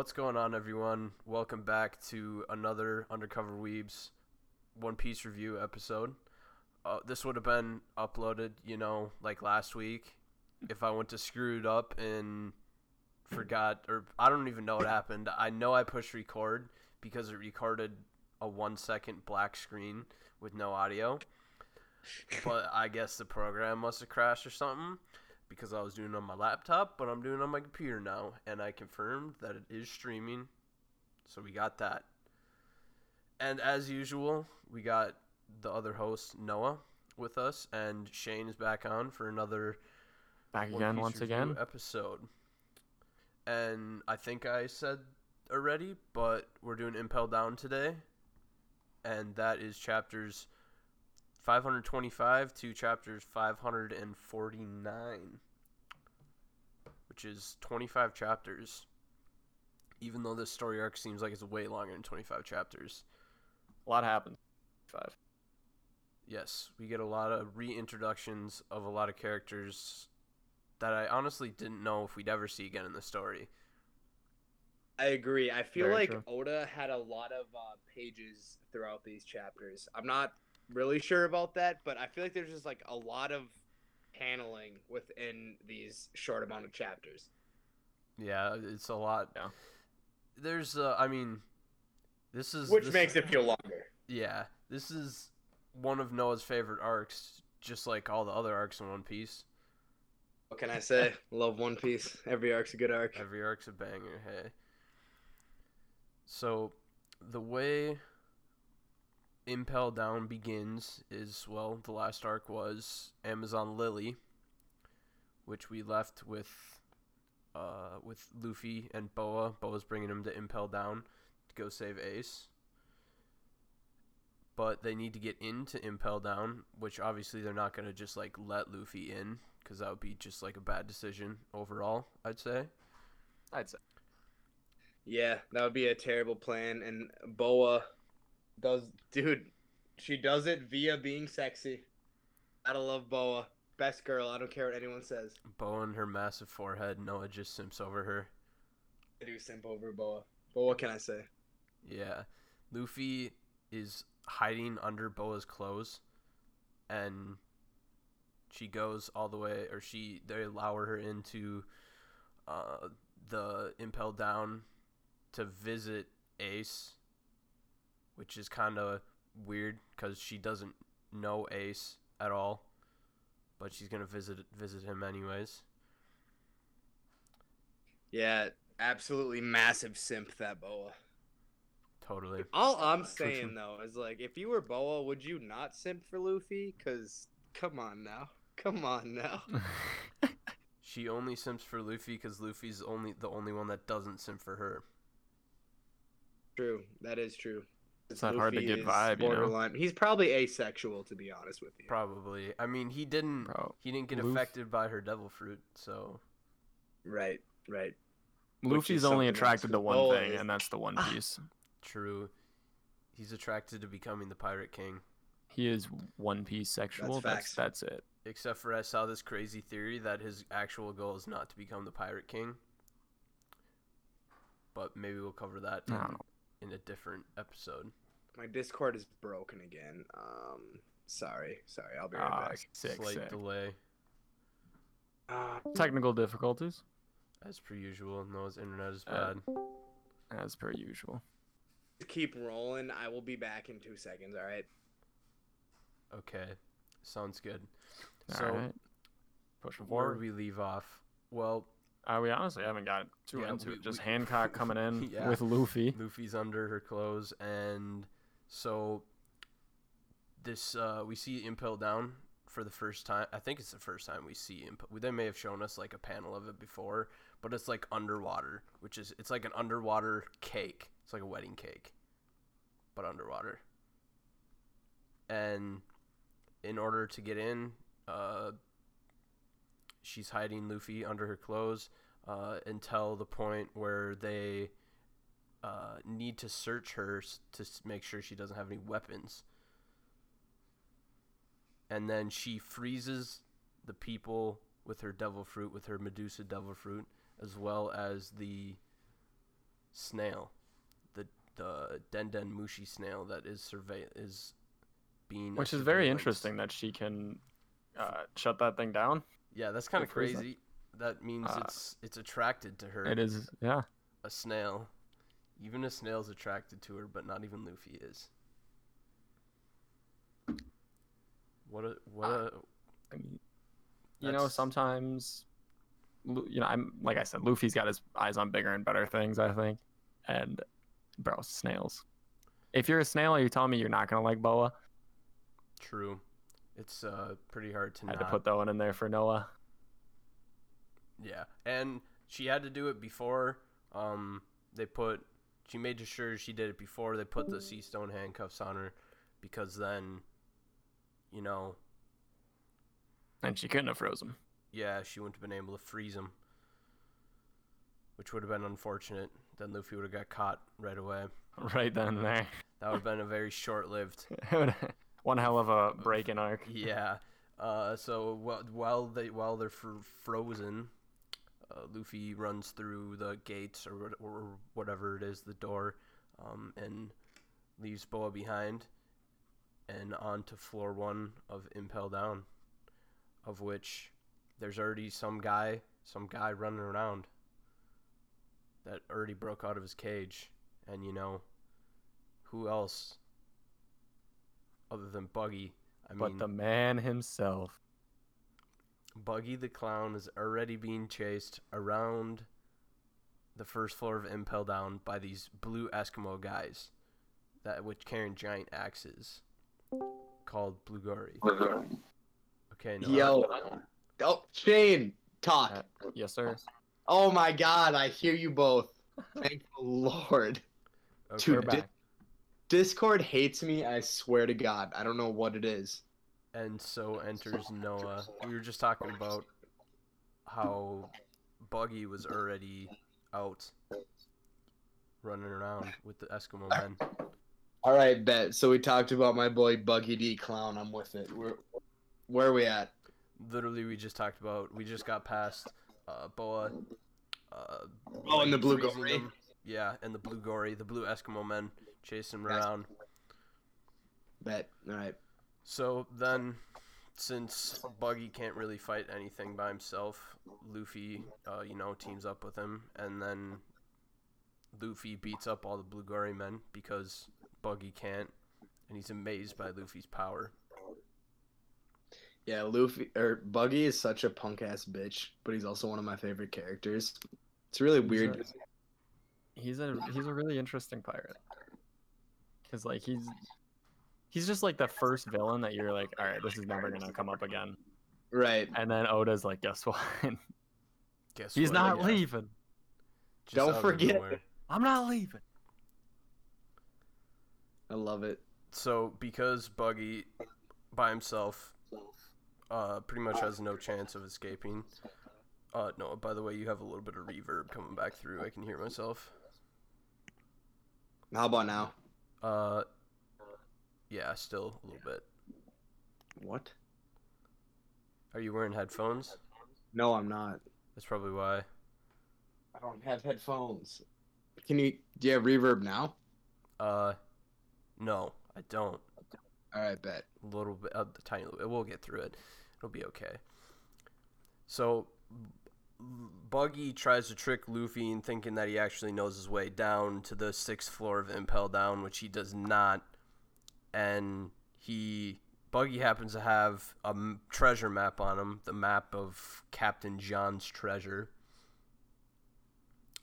What's going on, everyone? Welcome back to another Undercover Weebs One Piece review episode. Uh, this would have been uploaded, you know, like last week. If I went to screw it up and forgot, or I don't even know what happened. I know I pushed record because it recorded a one second black screen with no audio. But I guess the program must have crashed or something because I was doing it on my laptop, but I'm doing it on my computer now, and I confirmed that it is streaming. So we got that. And as usual, we got the other host, Noah, with us, and Shane is back on for another Back again, once again. episode. And I think I said already, but we're doing Impel Down today, and that is chapters 525 to chapters 549, which is 25 chapters. Even though this story arc seems like it's way longer than 25 chapters. A lot happened. Five. Yes, we get a lot of reintroductions of a lot of characters that I honestly didn't know if we'd ever see again in the story. I agree. I feel Very like true. Oda had a lot of uh, pages throughout these chapters. I'm not really sure about that, but I feel like there's just like a lot of paneling within these short amount of chapters. Yeah, it's a lot. Yeah. There's, uh, I mean, this is Which this- makes it feel longer. Yeah, this is one of Noah's favorite arcs, just like all the other arcs in One Piece. What can I say? Love One Piece. Every arc's a good arc. Every arc's a banger. Hey. So, the way Impel Down begins is well, the last arc was Amazon Lily, which we left with, uh, with Luffy and Boa. Boa's bringing him to Impel Down to go save Ace. But they need to get into Impel Down, which obviously they're not gonna just like let Luffy in, because that would be just like a bad decision overall. I'd say. I'd say. Yeah, that would be a terrible plan. And Boa does, dude, she does it via being sexy. Gotta love Boa. Best girl. I don't care what anyone says. Boa and her massive forehead, Noah just simps over her. I do simp over Boa. But what can I say? Yeah. Luffy is hiding under Boa's clothes and she goes all the way or she they allow her into uh the impel down to visit Ace which is kind of weird cuz she doesn't know Ace at all but she's going to visit visit him anyways. Yeah, absolutely massive simp that Boa. Totally. All I'm saying though is like, if you were Boa, would you not simp for Luffy? Cause come on now, come on now. She only simps for Luffy because Luffy's only the only one that doesn't simp for her. true, that is true. It's not hard to get is vibe, you know? He's probably asexual, to be honest with you. Probably. I mean, he didn't. Bro, he didn't get Luff- affected by her devil fruit, so Right, right. Luffy's only attracted to to 'cause one oh, thing, is- and that's the One ah. Piece. true. He's attracted to becoming the pirate king. he is One Piece sexual. That's That's facts. that's, it. Except for I saw this crazy theory that his actual goal is not to become the pirate king. But maybe we'll cover that I don't in, know. In a different episode. My Discord is broken again. Um, sorry, sorry. I'll be right Ah, back. sick, Slight sick. delay, Uh, Technical difficulties, as per usual. Noah's internet is Uh, bad. as per usual. keep rolling. I will be back in two seconds. All right. Okay, sounds good. All so right. Pushing where forward. do we leave off? Well, Uh, we honestly haven't got too Yeah, into we- it. Just we- Hancock coming in Yeah. with Luffy. Luffy's under her clothes, and so this uh, we see Impel down for the first time. I think it's the first time we see Impel. They may have shown us like a panel of it before, but it's like underwater, which is it's like an underwater cake. It's like a wedding cake, but underwater. And in order to get in, uh, she's hiding Luffy under her clothes uh, until the point where they uh, need to search her to make sure she doesn't have any weapons. And then she freezes the people with her devil fruit, with her Medusa devil fruit, as well as the snail, the the Denden Mushi snail that is survey is being Which is very interesting that she can uh, shut that thing down. Yeah, that's kind of Good for them. crazy. That means Uh, it's it's attracted to her. It is, yeah. a snail. Even a snail's attracted to her, but not even Luffy is. What a what a I mean, you know, sometimes, you know, I'm like I said, Luffy's got his eyes on bigger and better things. I think, and bro, snails. If you're a snail, you're you telling me you're not gonna like Boa? true. It's uh pretty hard to I had not. to put that one in there for Noah. Yeah, and she had to do it before. Um, they put she made sure she did it before they put the sea stone handcuffs on her, because then, you know, And she couldn't have froze him. yeah, she wouldn't have been able to freeze him, which would have been unfortunate. Then Luffy would have got caught right away. Right then and there. That would have been a very short-lived one hell of a break in arc. Yeah. Uh, so while while they while they're fr- frozen, uh, Luffy runs through the gates or or whatever it is, the door, um, and leaves Boa behind, and on to floor one of Impel Down, of which there's already some guy, some guy running around. That already broke out of his cage, and you know, who else? Other than Buggy, I mean but mean, the man himself. Buggy the Clown is already being chased around the first floor of Impel Down by these blue Eskimo guys that which carrying giant axes called Blugori. Okay, no. Yo, oh Shane, talk. Uh, yes, sir. Oh my God, I hear you both. Thank the Lord. Okay. We're Dude, di- back. Discord hates me. I swear to God, I don't know what it is. And so enters Noah. We were just talking about how Buggy was already out running around with the Eskimo men. All right, bet. So we talked about my boy Buggy D Clown. I'm with it. Where, where are we at? Literally, we just talked about. We just got past uh, Boa. Uh, Oh, and the Blugori. them. Yeah, and the Blugori, the blue Eskimo men chasing him Yes. around. Bet. All right. So then, since Buggy can't really fight anything by himself, Luffy, uh, you know, teams up with him, and then Luffy beats up all the Blugori men because Buggy can't, and he's amazed by Luffy's power. Yeah, Luffy or Buggy is such a punk ass bitch, but he's also one of my favorite characters. It's really He's weird. a- He's a he's a really interesting pirate. Cause like he's he's just like the first villain that you're like, all right, this is never gonna come up again. Right. And then Oda's like, guess what? Guess what? he's what? not Yeah, leaving. just Don't forget. I'm not leaving. I love it. So because Buggy by himself uh pretty much has no chance of escaping. Uh no, by the way, you have a little bit of reverb coming back through. I can hear myself. How about now? Uh yeah, still a little bit. What? Are you wearing headphones? No, I'm not. That's probably why. I don't have headphones. Can you? Do you have reverb now? Uh no, I don't. All right, bet. A little bit a tiny little bit. We'll get through it. It'll be okay. So Buggy tries to trick Luffy in thinking that he actually knows his way down to the sixth floor of Impel Down, which he does not. And he Buggy happens to have a treasure map on him, the map of Captain John's treasure.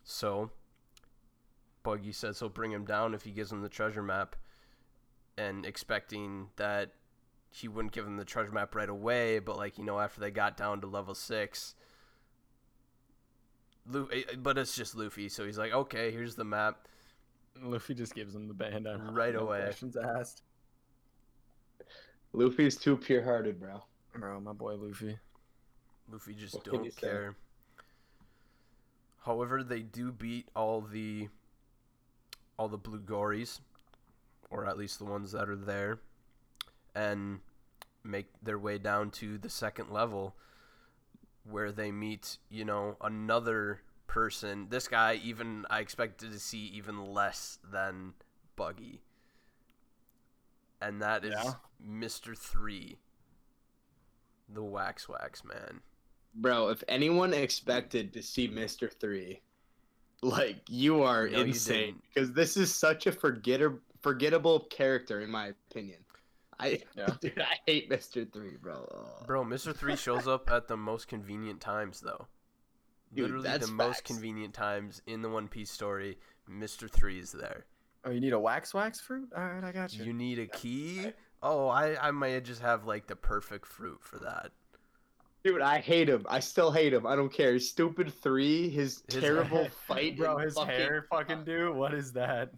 So Buggy says he'll bring him down if he gives him the treasure map, and expecting that he wouldn't give him the treasure map right away, but like you know, after they got down to level six, Eh, eh, but it's just Luffy, so he's like, okay, here's the map. Luffy just gives him the bandana Right no away. Questions asked. Luffy's too pure-hearted, bro. Bro, my boy Luffy. Luffy just What don't say? care. However, they do beat all the all the Blugoris, or at least the ones that are there, and make their way down to the second level, where they meet, you know, another person. This guy, even I expected to see even less than Buggy, and that is Yeah. Mister Three, the Wax Wax Man. Bro, if anyone expected to see Mr. 3, like you are No, insane because this is such a forgetter forgettable character in my opinion. I Yeah. dude, I hate Mr. 3, bro. Oh. Bro, Mister Three shows up at the most convenient times, though. Dude, Literally that's the most convenient times in the One Piece story. Mister Three is there. Oh, you need a wax wax fruit? All right, I got you. You need a key. Oh, I I might just have like the perfect fruit for that. Dude, I hate him. I still hate him. I don't care. His stupid 3, his, His- terrible fight. Bro, his fucking- hair fucking do. What is that?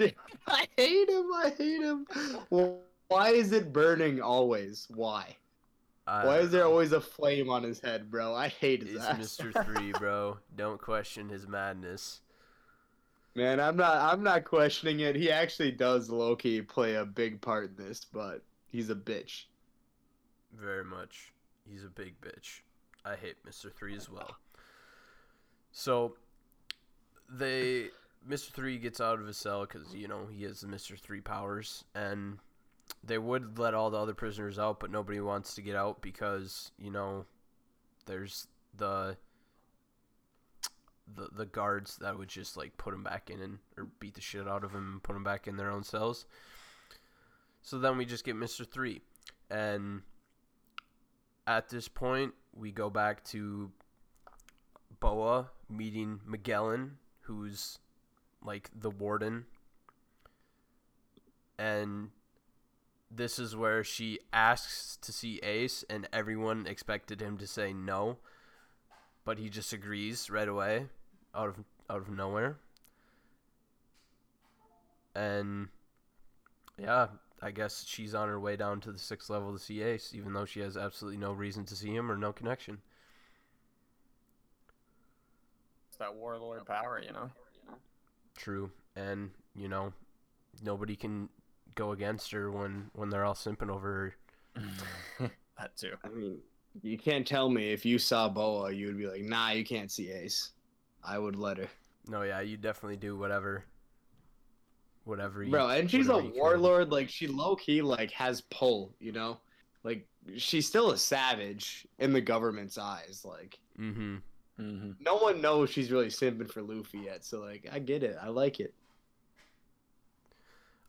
I hate him. I hate him. Well, Why is it burning always? Why? I Why is there always a flame on his head, bro? I hate his It's ass. Mister Three, bro. Don't question his madness. Man, I'm not. I'm not questioning it. He actually does Loki play a big part in this, but he's a bitch. Very much. He's a big bitch. I hate Mister Three as well. So they Mister Three gets out of his cell because you know he has the Mister Three powers, and they would let all the other prisoners out, but nobody wants to get out because you know there's the the the guards that would just like put him back in and or beat the shit out of him and put him back in their own cells. So then we just get Mister Three, and at this point we go back to Boa meeting Magellan, who's like the warden, and this is where she asks to see Ace, and everyone expected him to say no, but he just agrees right away, out of out of nowhere. And yeah, I guess she's on her way down to the sixth level to see Ace, even though she has absolutely no reason to see him or no connection. It's that warlord power, you know. True, and you know, nobody can go against her when when they're all simping over her. that too. I mean, you can't tell me if you saw Boa, you would be like, nah, you can't see Ace. I would let her. No, yeah, you definitely do whatever, whatever. You, Bro, and she's a whatever you can. warlord. Like she low key like has pull, you know. Like she's still a savage in the government's eyes. Like Mm-hmm. Mm-hmm. no one knows she's really simping for Luffy yet. So like, I get it. I like it.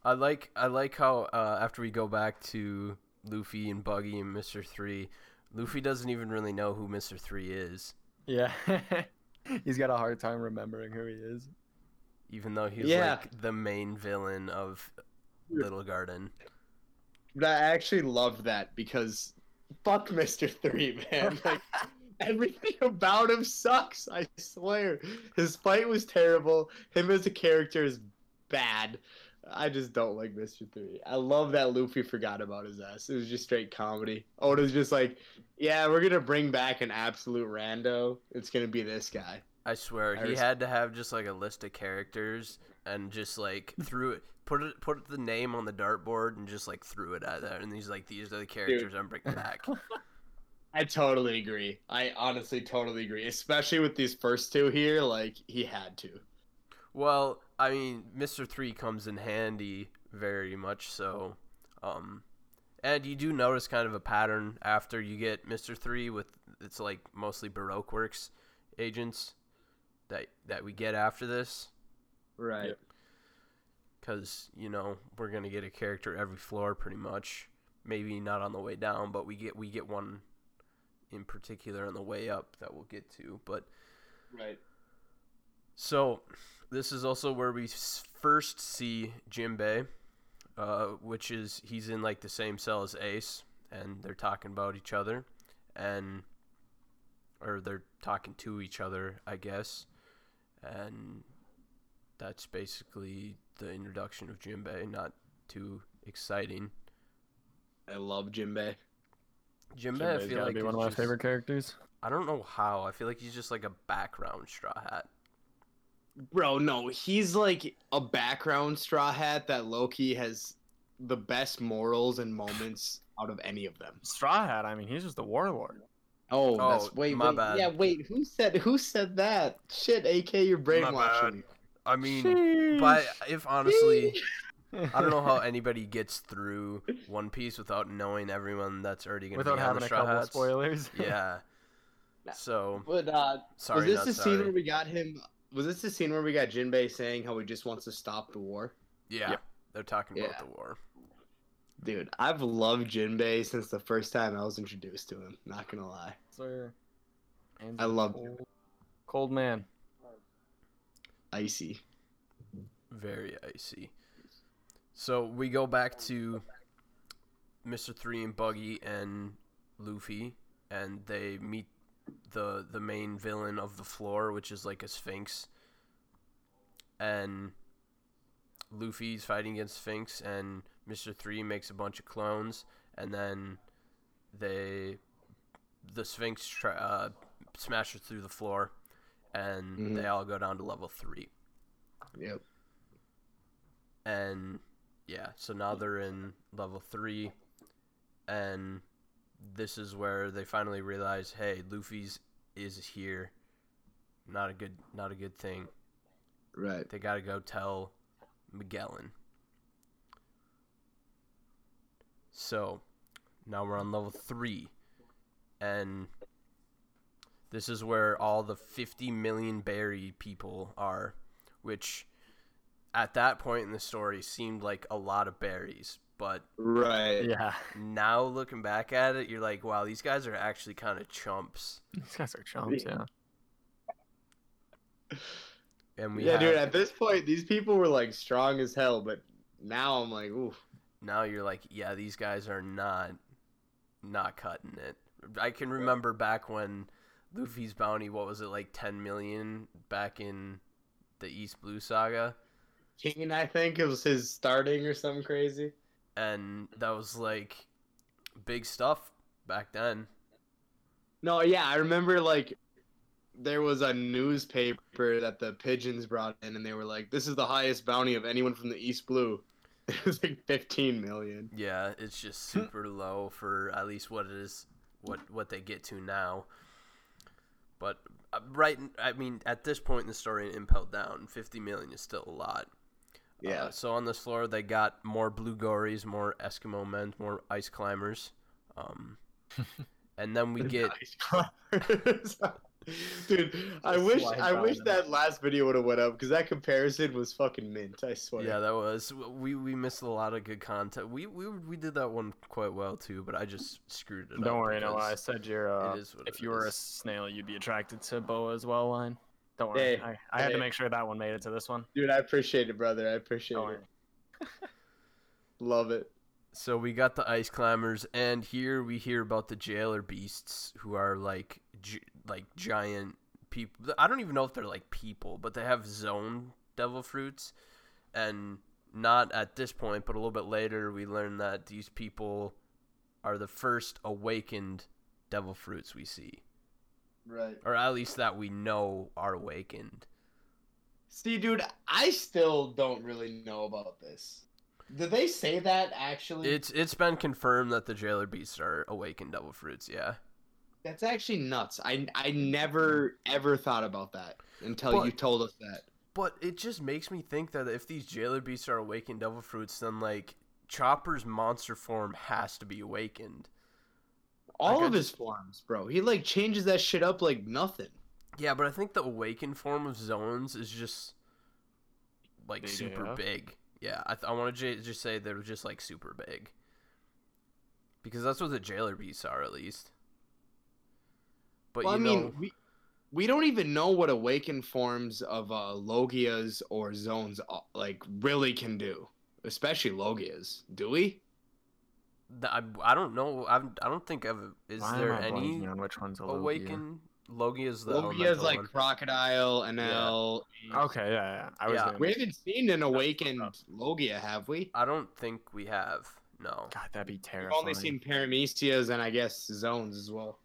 I like I like how uh, after we go back to Luffy and Buggy and Mister Three, Luffy doesn't even really know who Mister Three is, Yeah. He's got a hard time remembering who he is. even though he's Yeah. like the main villain of Little Garden. But I actually love that because fuck Mister Three, man. Like everything about him sucks. I swear, his fight was terrible. Him as a character is bad. I just don't like Mister Three. I love that Luffy forgot about his ass. It was just straight comedy. Oda's just like, yeah, we're gonna bring back an absolute rando. It's gonna be this guy. I swear I he res- had to have just like a list of characters and just like threw it, put it, put the name on the dartboard and just like threw it at that, and he's like, these are the characters I'm bringing back. I totally agree. I honestly totally agree. Especially with these first two here, like he had to. Well, I mean, Mister Three comes in handy very much so. Um, and you do notice kind of a pattern after you get Mister Three with it's like mostly Baroque Works agents that that we get after this Right. Yep. because you know we're gonna get a character every floor pretty much. Maybe not on the way down, but we get we get one in particular on the way up that we'll get to. But Right. So, this is also where we first see Jinbei, uh, which is he's in like the same cell as Ace, and they're talking about each other, and or they're talking to each other, I guess, and that's basically the introduction of Jinbei. Not too exciting. I love Jinbei. Jinbei, I Jinbei's feel gotta like be one of my just- favorite characters. I don't know how. I feel like he's just like a background Straw Hat. Bro, no, he's like a background straw hat that Loki has the best morals and moments out of any of them. Straw Hat, I mean, he's just a warlord. Oh, Oh, that's wait, my wait, bad. yeah, wait. Who said who said that? Shit, AK, you're brainwashing. me. I mean, but if honestly, I don't know how anybody gets through One Piece without knowing everyone that's already gonna Without be on having the a Straw couple Hats. spoilers. Yeah. So But uh, sorry, was this not the sorry. scene where we got him? Was this the scene where we got Jinbei saying how he just wants to stop the war? Yeah, Yep. they're talking about the war. Dude, I've loved Jinbei since the first time I was introduced to him. Not gonna lie. Sir. Hands I love cold. Cold man. Icy. Very icy. So we go back to Mr. Three and Buggy and Luffy, and they meet the the main villain of the floor, which is like a sphinx. And Luffy's fighting against Sphinx, and Mr. Three makes a bunch of clones, and then they the Sphinx try, uh, smashes through the floor, and Mhm. they all go down to level three Yep. and yeah, so now they're in level three, and this is where they finally realize, hey, Luffy's is here. Not a good, not a good thing. Right. They gotta go tell Magellan. So now we're on level three, and this is where all the 50 million berry people are, which at that point in the story seemed like a lot of berries. But Right. Yeah. now looking back at it, you're like, wow, these guys are actually kind of chumps. These guys are chumps, yeah. And we yeah, have, dude. At this point, these people were like strong as hell, but now I'm like, oof. now you're like, yeah, these guys are not not cutting it. I can remember back when Luffy's bounty, what was it like 10 million back in the East Blue saga, King, I think it was his starting or something crazy. And that was like big stuff back then. No, yeah, I remember like there was a newspaper that the pigeons brought in, and they were like, "This is the highest bounty of anyone from the East Blue." It was like 15 million. Yeah, it's just super low for at least what it is, what what they get to now. But uh, right, I mean, at this point in the story, in Impel Down, 50 million is still a lot. Yeah. Uh, so on this floor, they got more Blugoris, more Eskimo men, more ice climbers. Um, and then we get Dude, I wish I wish them. that last video would have went up because that comparison was fucking mint. I swear. yeah, that was we we missed a lot of good content. We we we did that one quite well too, but I just screwed it up. Don't worry, Noah. I said you're. Uh, it is what if you were a snail, you'd be attracted to Boa as well. Line. Don't worry. Hey, I, I had to make sure that one made it to this one. Dude, I appreciate it, brother. I appreciate Don't it. Love it. So we got the ice climbers, and here we hear about the jailer beasts, who are like gi- like giant people. I don't even know if they're like people, but they have Zoan devil fruits, and not at this point, but a little bit later, we learn that these people are the first awakened devil fruits we see, Right. or at least that we know are awakened. See, dude, I still don't really know about this. Did they say that actually? It's it's been confirmed that the jailer beasts are awakened devil fruits. Yeah. That's actually nuts. I I never ever thought about that until you told us that. But it just makes me think that if these jailer beasts are awakened devil fruits, then like Chopper's monster form has to be awakened. All Like, I of his forms, bro. He like changes that shit up like nothing. Yeah, but I think the awakened form of Zoans is just like Big super AF? big. Yeah, I, th- I want to j- just say they're just like super big. Because that's what the jailer beasts are, at least. But well, I mean, know, we we don't even know what awakened forms of uh, Logias or Zoans uh, like really can do, especially Logias. Do we? Th- I, I don't know. I've, I don't think I've. Is Why there any blanking on which one's a Logia? is the Logia's elemental like one. crocodile, Enel. Okay, yeah, yeah. I was Yeah. We haven't seen an awakened. Logia, have we? I don't think we have. No. God, that'd be terrible. We've terrifying. only seen paramecias and I guess Zoans as well.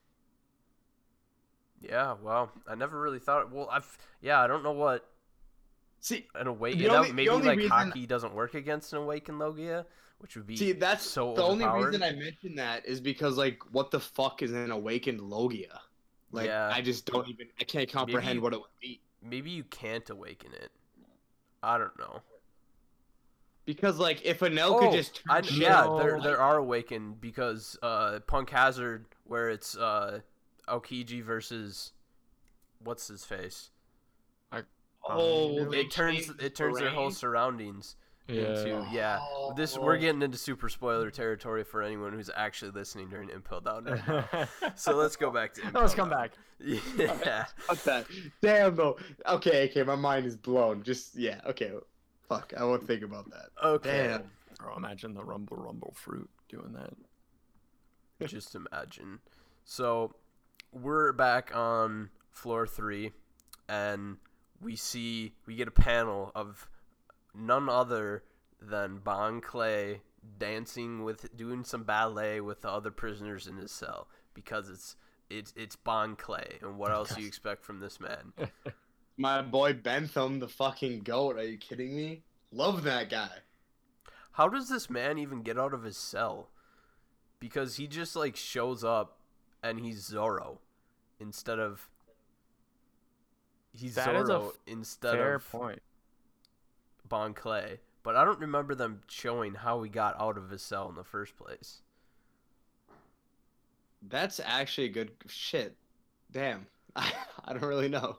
Yeah, well, I never really thought. Well, I've yeah, I don't know what See, an awakened. The that- only- the maybe like reason- Haki doesn't work against an awakened Logia, which would be see, that's so the only reason I mentioned that is because like, what the fuck is an awakened Logia? Like, Yeah. I just don't even. I can't comprehend Maybe- what it would be. maybe you can't awaken it. I don't know. Because like, if Enel could just turn Oh, I, yeah, on, there like- there are awakened because uh, Punk Hazard, where it's uh, Aokiji versus what's his face. Oh, Um, It turns it turns their whole terrain? Surroundings into Yeah. yeah. This Oh. we're getting into super spoiler territory for anyone who's actually listening during Impel Down. Right. So let's go back to Let's come Down. back. Yeah. Fuck that. Damn though. Okay, okay, my mind is blown. Just yeah. Okay. Fuck. I won't think about that. Okay. Damn. Bro, imagine the rumble rumble fruit doing that. Just imagine. So we're back on floor three, and we see we get a panel of none other than Bon Clay dancing with doing some ballet with the other prisoners in his cell because it's it's it's Bon Clay, and what else do you expect from this man? My boy Bentham, the fucking goat. Are you kidding me? Love that guy. How does this man even get out of his cell? Because he just like shows up and he's Zoro instead of he's That is a Zoro f- instead Fair of point. Bon Clay. But I don't remember them showing how he got out of his cell in the first place. That's actually a good shit. Damn. I, I don't really know.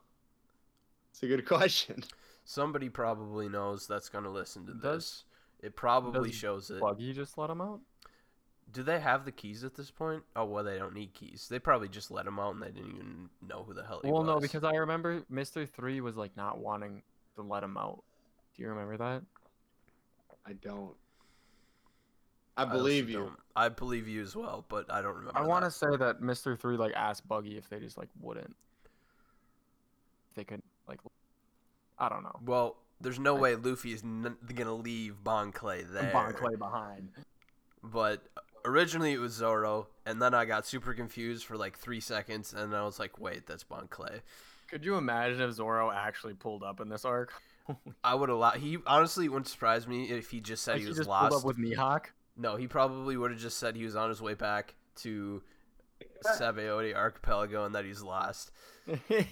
It's a good question. Somebody probably knows that's gonna listen to Does- this. It probably does shows it. Buggy just let him out? Do they have the keys at this point? Oh well, they don't need keys. They probably just let him out and they didn't even know who the hell he Well, was. no, because I remember Mister Three was like not wanting to let him out. Do you remember that? I don't. I I believe you. don't. I believe you as well, but I don't remember. I want to say that Mister Three like asked Buggy if they just like wouldn't. If they could like, I don't know. Well, there's no I- way Luffy is n- gonna leave Bon Clay there. Bon Clay behind. But originally it was Zoro, and then I got super confused for like three seconds, and I was like, wait, that's Bon Clay. Could you imagine if Zoro actually pulled up in this arc? I would allow. He honestly wouldn't surprise me if he just said like he he was just lost. pulled up with Mihawk. No, he probably would have just said he was on his way back to Sabaody Archipelago and that he's lost. that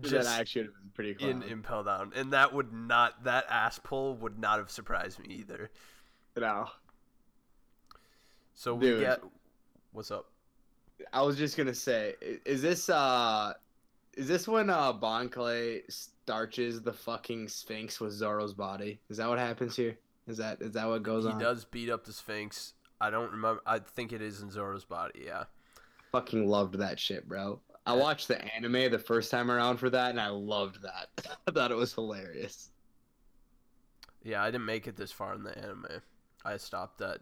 Just actually would have been pretty cool. in Impel Down, and that would not that ass pull would not have surprised me either. no. So we Dude. get what's up? I was just gonna say, is this uh, is this when uh Bon Clay starches the fucking Sphinx with Zoro's body? Is that what happens here? Is that is that what goes He on? He does beat up the Sphinx. I don't remember. I think it is in Zoro's body. Yeah. Fucking loved that shit, bro. I watched the anime the first time around for that, and I loved that. I thought it was hilarious. Yeah, I didn't make it this far in the anime. I stopped at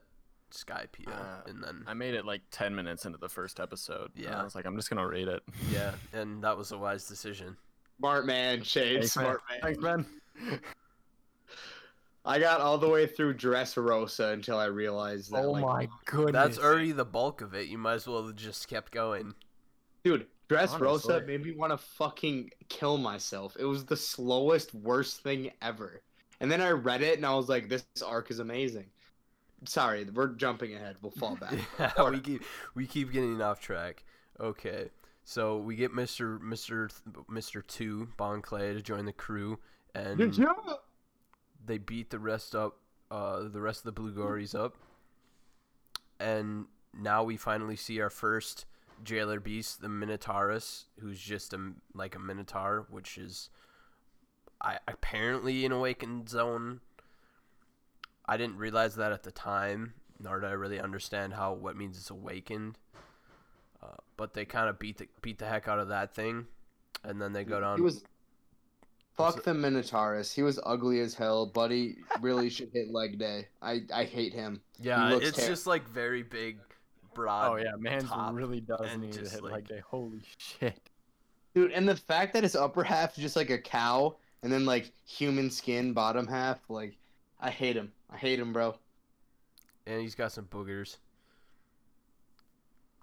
Skypiea, Uh, and then I made it like ten minutes into the first episode. Yeah. I was like, I'm just gonna read it. yeah, and that was a wise decision. Smart man, Shane. Thanks. Smart man. Thanks, man. I got all the way through Dressrosa until I realized that. oh like, my oh, goodness. That's already the bulk of it. You might as well have just kept going. Dude, Dressrosa Honestly. made me want to fucking kill myself. It was the slowest, worst thing ever. And then I read it and I was like, this arc is amazing. Sorry, we're jumping ahead. We'll fall back. Yeah, we keep we keep getting off track. Okay, so we get Mister Mister Mister Two Bon Clay to join the crew, and they beat the rest up, uh, the rest of the Blugoris up, and now we finally see our first jailer beast, the Minotaurus, who's just a like a Minotaur, which is, I apparently an awakened Zoan. I didn't realize that at the time, nor did I really understand how what means it's awakened. But they kind of beat the beat the heck out of that thing, and then they go down. He was. What's Fuck the Minotaurus. He was ugly as hell. Buddy really should hit leg day. I, I hate him. yeah, looks it's ter- just like very big, broad. Oh yeah, man's top really does and need to hit like- like day. Holy shit. Dude, and the fact that his upper half is just like a cow and then like human skin bottom half, like, I hate him. I hate him, bro. and he's got some boogers.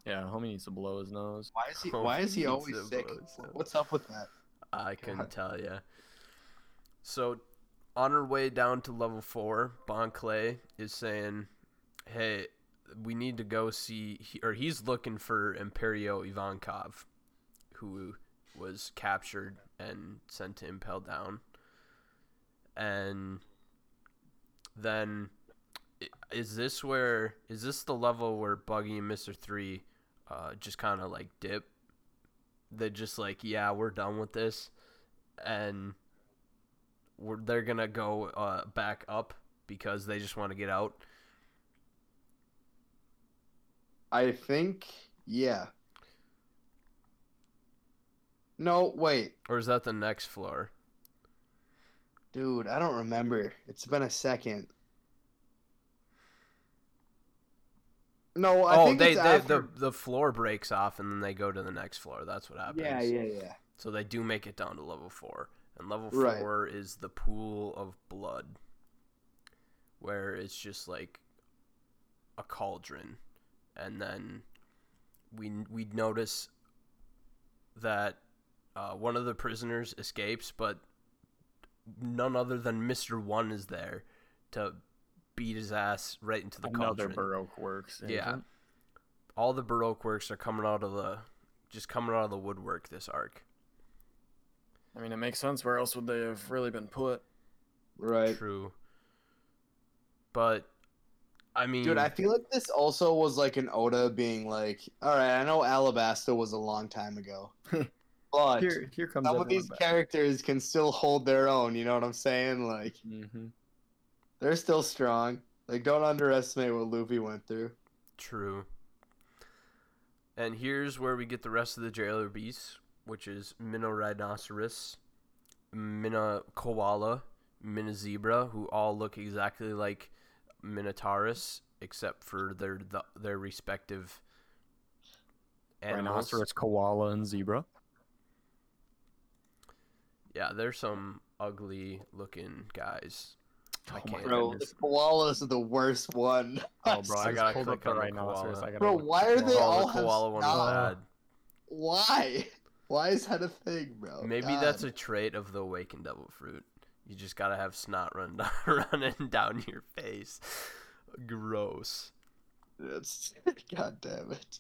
Yeah, homie needs to blow his nose. Why is he Oh, why is he always sick? What's up with that? I couldn't God. tell you. So on her way down to level four, Bon Clay is saying, "Hey, we need to go see," or he's looking for Emporio Ivankov, who was captured and sent to Impel Down, and then is this where is this the level where Buggy and Mister Three, uh, just kind of like dip? They just like, yeah, we're done with this, and we're, they're gonna go uh, back up because they just want to get out. I think, yeah. No, wait, Or is that the next floor? dude, I don't remember. It's been a second. No, I oh, think they, it's they after. the the floor breaks off and then they go to the next floor. That's what happens. Yeah, yeah, yeah. So they do make it down to level four, and level Right. four is the pool of blood, where it's just like a cauldron, and then we we notice that uh, one of the prisoners escapes, but none other than Mister One is there to beat his ass right into the Another cauldron. Baroque works. Yeah. agent. All the Baroque works are coming out of the just coming out of the woodwork this arc. I mean, it makes sense. Where else would they have really been put? Right. True. But I mean Dude, I feel like this also was like an Oda being like, all right, I know Alabasta was a long time ago, but Here, here comes some of these characters can still hold their own. You know what I'm saying? Like, Mm-hmm. They're still strong. Like, don't underestimate what Luffy went through. True. And here's where we get the rest of the jailer beasts, which is Minorhinoceros, Minna Koala, Minozebra, who all look exactly like Minotaurus, except for their the, their respective animals. Rhinoceros, koala, and zebra. Yeah, there's some ugly looking guys. I Oh my can't. Bro, goodness. the koala's are the worst one. Oh, bro, I, I gotta pulled click up the rhinoceros. koala. I gotta Bro, why are they koala. All the have koala one snot. bad. Why? Why is that a thing, bro? Maybe God. that's a trait of the awakened devil fruit. You just gotta have snot run down, running down your face. Gross. That's... God damn it.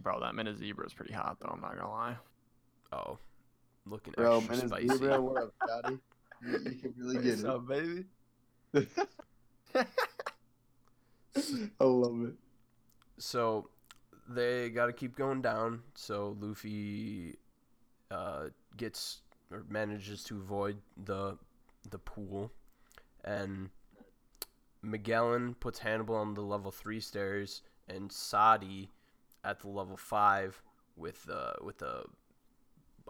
Bro, that Minozebra is pretty hot, though. I'm not gonna lie. Oh, looking Bro, extra man, spicy. zebra, what up, Scotty? You, you can really get it. up, baby? I love it. So they gotta keep going down. So Luffy uh, gets or manages to avoid the the pool, and Magellan puts Hannibal on the level three stairs, and Sadi at the level five with uh, with the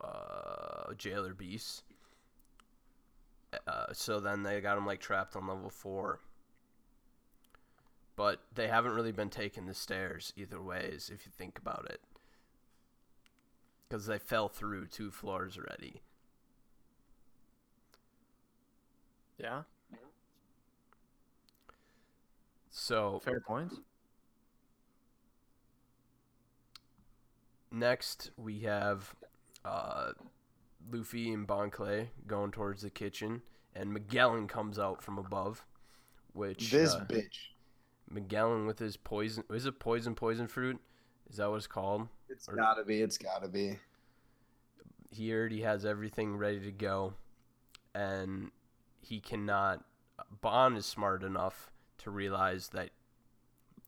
uh, jailer beast. Uh, so then they got him like trapped on level four. But they haven't really been taking the stairs either ways, if you think about it, because they fell through two floors already. Yeah, So fair points. next we have uh, Luffy and Bon Clay going towards the kitchen, and Magellan comes out from above, which This uh, bitch. Magellan with his poison is it poison poison fruit? Is that what it's called? It's or- gotta be. It's gotta be. He already has everything ready to go, and he cannot. Bon is smart enough to realize that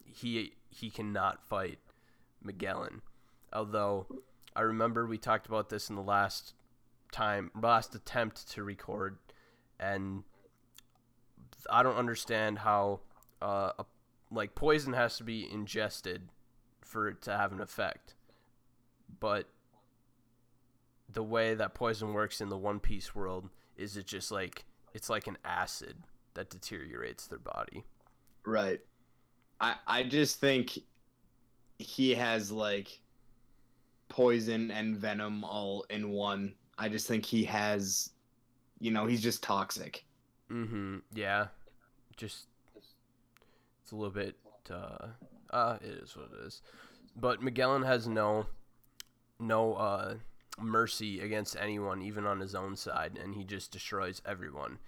he he cannot fight Magellan. Although I remember we talked about this in the last time, last attempt to record, and I don't understand how uh, a, like poison has to be ingested for it to have an effect, but the way that poison works in the One Piece world is it just like it's like an acid that deteriorates their body. Right. I I just think he has like poison and venom all in one. I just think he has you know, he's just toxic. Mm-hmm. Yeah. Just it's a little bit uh uh it is what it is. But Magellan has no no uh mercy against anyone, even on his own side, and he just destroys everyone.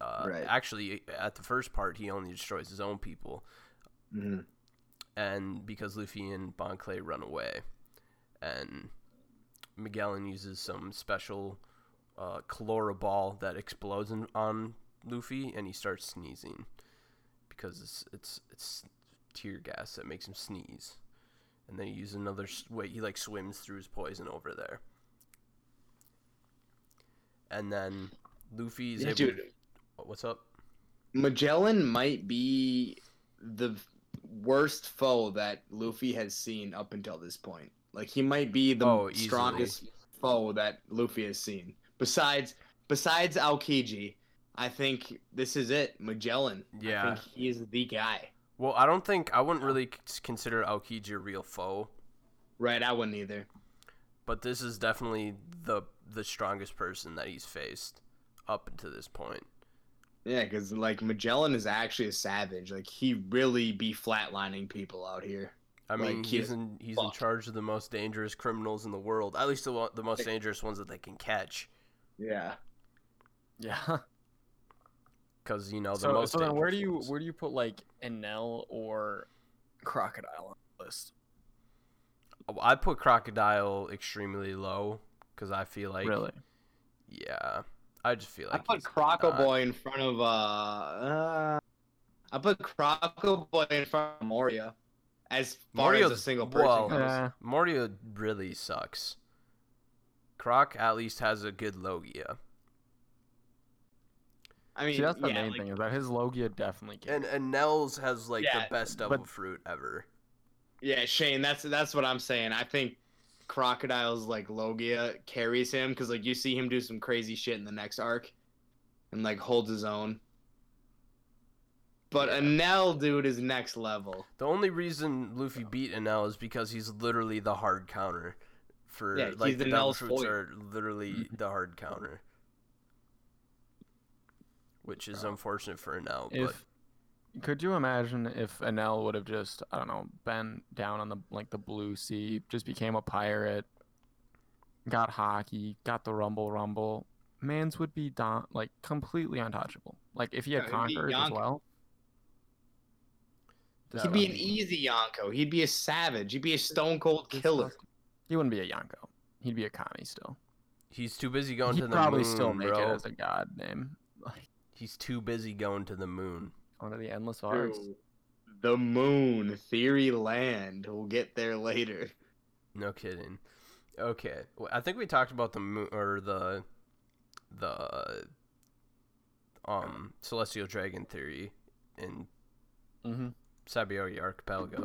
Uh, Right. Actually, at the first part, he only destroys his own people, Mhm. and because Luffy and Bon Clay run away, and Magellan uses some special uh, Chloro Ball that explodes in, on Luffy, and he starts sneezing because it's it's it's tear gas that makes him sneeze, and then he uses another way he like swims through his poison over there, and then Luffy's Yeah, able. dude, What's up? Magellan might be the worst foe that Luffy has seen up until this point. Like he might be the Oh, strongest foe that Luffy has seen. Besides besides Aokiji, I think this is it. Magellan. Yeah. I think he is the guy. Well, I don't think I wouldn't really consider Aokiji a real foe, Right, I wouldn't either. but this is definitely the the strongest person that he's faced up until this point. Yeah, because like Magellan is actually a savage. Like he really be flatlining people out here. I mean, he he's in he's in charge of the most dangerous criminals in the world. At least the the most dangerous ones that they can catch. Yeah. Yeah. Because you know the so, most. so then where do you ones. where do you put like Enel or Crocodile on the list? I put crocodile extremely low because I feel like really? yeah, I just feel like I put he's Croco Boy in front of uh, uh I put Croco Boy in front of Moria as far as a single person well, goes. Yeah. Moria really sucks. Croc at least has a good Logia. I mean, See, that's the yeah, main like, thing is that his Logia definitely can. And and Nels has like Yeah, the best double but- fruit ever. yeah, Shane, that's that's what I'm saying. I think Crocodile's like Logia carries him because like you see him do some crazy shit in the next arc, and like holds his own. But Yeah. Enel, dude, is next level. The only reason Luffy beat Enel is because he's literally the hard counter. For Yeah, like he's the the devil Nels fruits are literally mm-hmm. the hard counter. Which is unfortunate for Enel, but could you imagine if Enel would have just I don't know been down on the like the blue sea, just became a pirate, got Haki, got the rumble rumble, Mans would be don- like completely untouchable. Like if he had Yeah, he'd conquerors as well. He'd be an easy Yonko. He'd be a savage. He'd be a stone cold killer. He wouldn't be a Yonko. He'd be a Kami still. he's too busy going He'd to the probably moon, still make bro. it as a god name. He's too busy going to the moon. one of the endless arts. The moon, theory land. We'll get there later. No kidding. Okay, well, I think we talked about the moon or the the um celestial dragon theory in Mm-hmm. Sabaody Archipelago.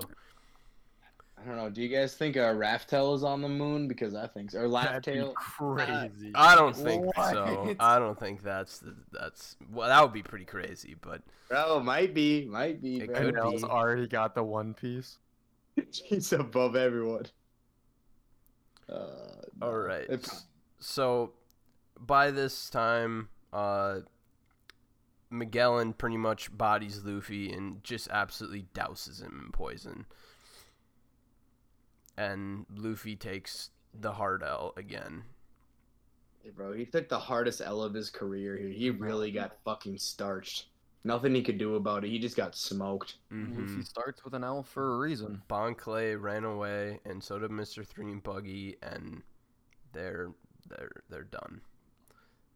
I don't know. Do you guys think uh, Raftel is on the moon? Because I think so. Or Laughtail. crazy. I don't think so. I don't think that's the, that's well that would be pretty crazy, but Oh, might be. Might be. It could Enel's be. already got the one piece. He's above everyone. Uh, all right. It's- So by this time, uh, Magellan pretty much bodies Luffy and just absolutely douses him in poison. And Luffy takes the hard L again. Bro, he took the hardest L of his career here. He really got fucking starched. Nothing he could do about it. He just got smoked. hmm Luffy starts with an L for a reason. Bon Clay ran away, and so did Mister Three and Buggy, and they're they're they're done.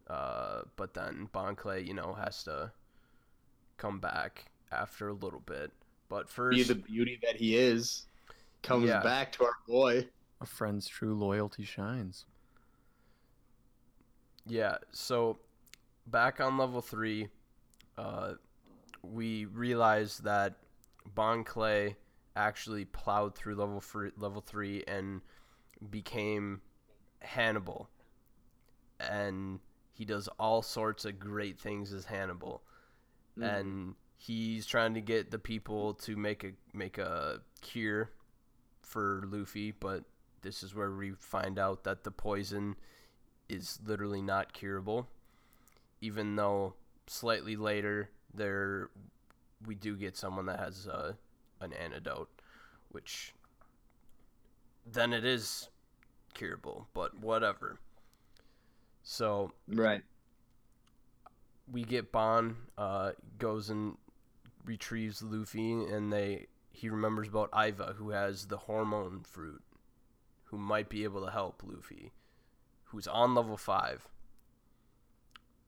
Uh, but then Bon Clay, you know, has to come back after a little bit. But first, Be the beauty that he is. Comes Yeah. back to our boy. A friend's true loyalty shines. Yeah, so back on level three, uh, we realized that Bon Clay actually plowed through level three, level three and became Hannibal, and he does all sorts of great things as Hannibal, and he's trying to get the people to make a make a cure for Luffy, but this is where we find out that the poison is literally not curable. Even though slightly later there we do get someone that has uh, an antidote, which then it is curable, but whatever. So right. we get Bon uh, goes and retrieves Luffy, and they he remembers about Iva, who has the hormone fruit, who might be able to help Luffy, who's on level five.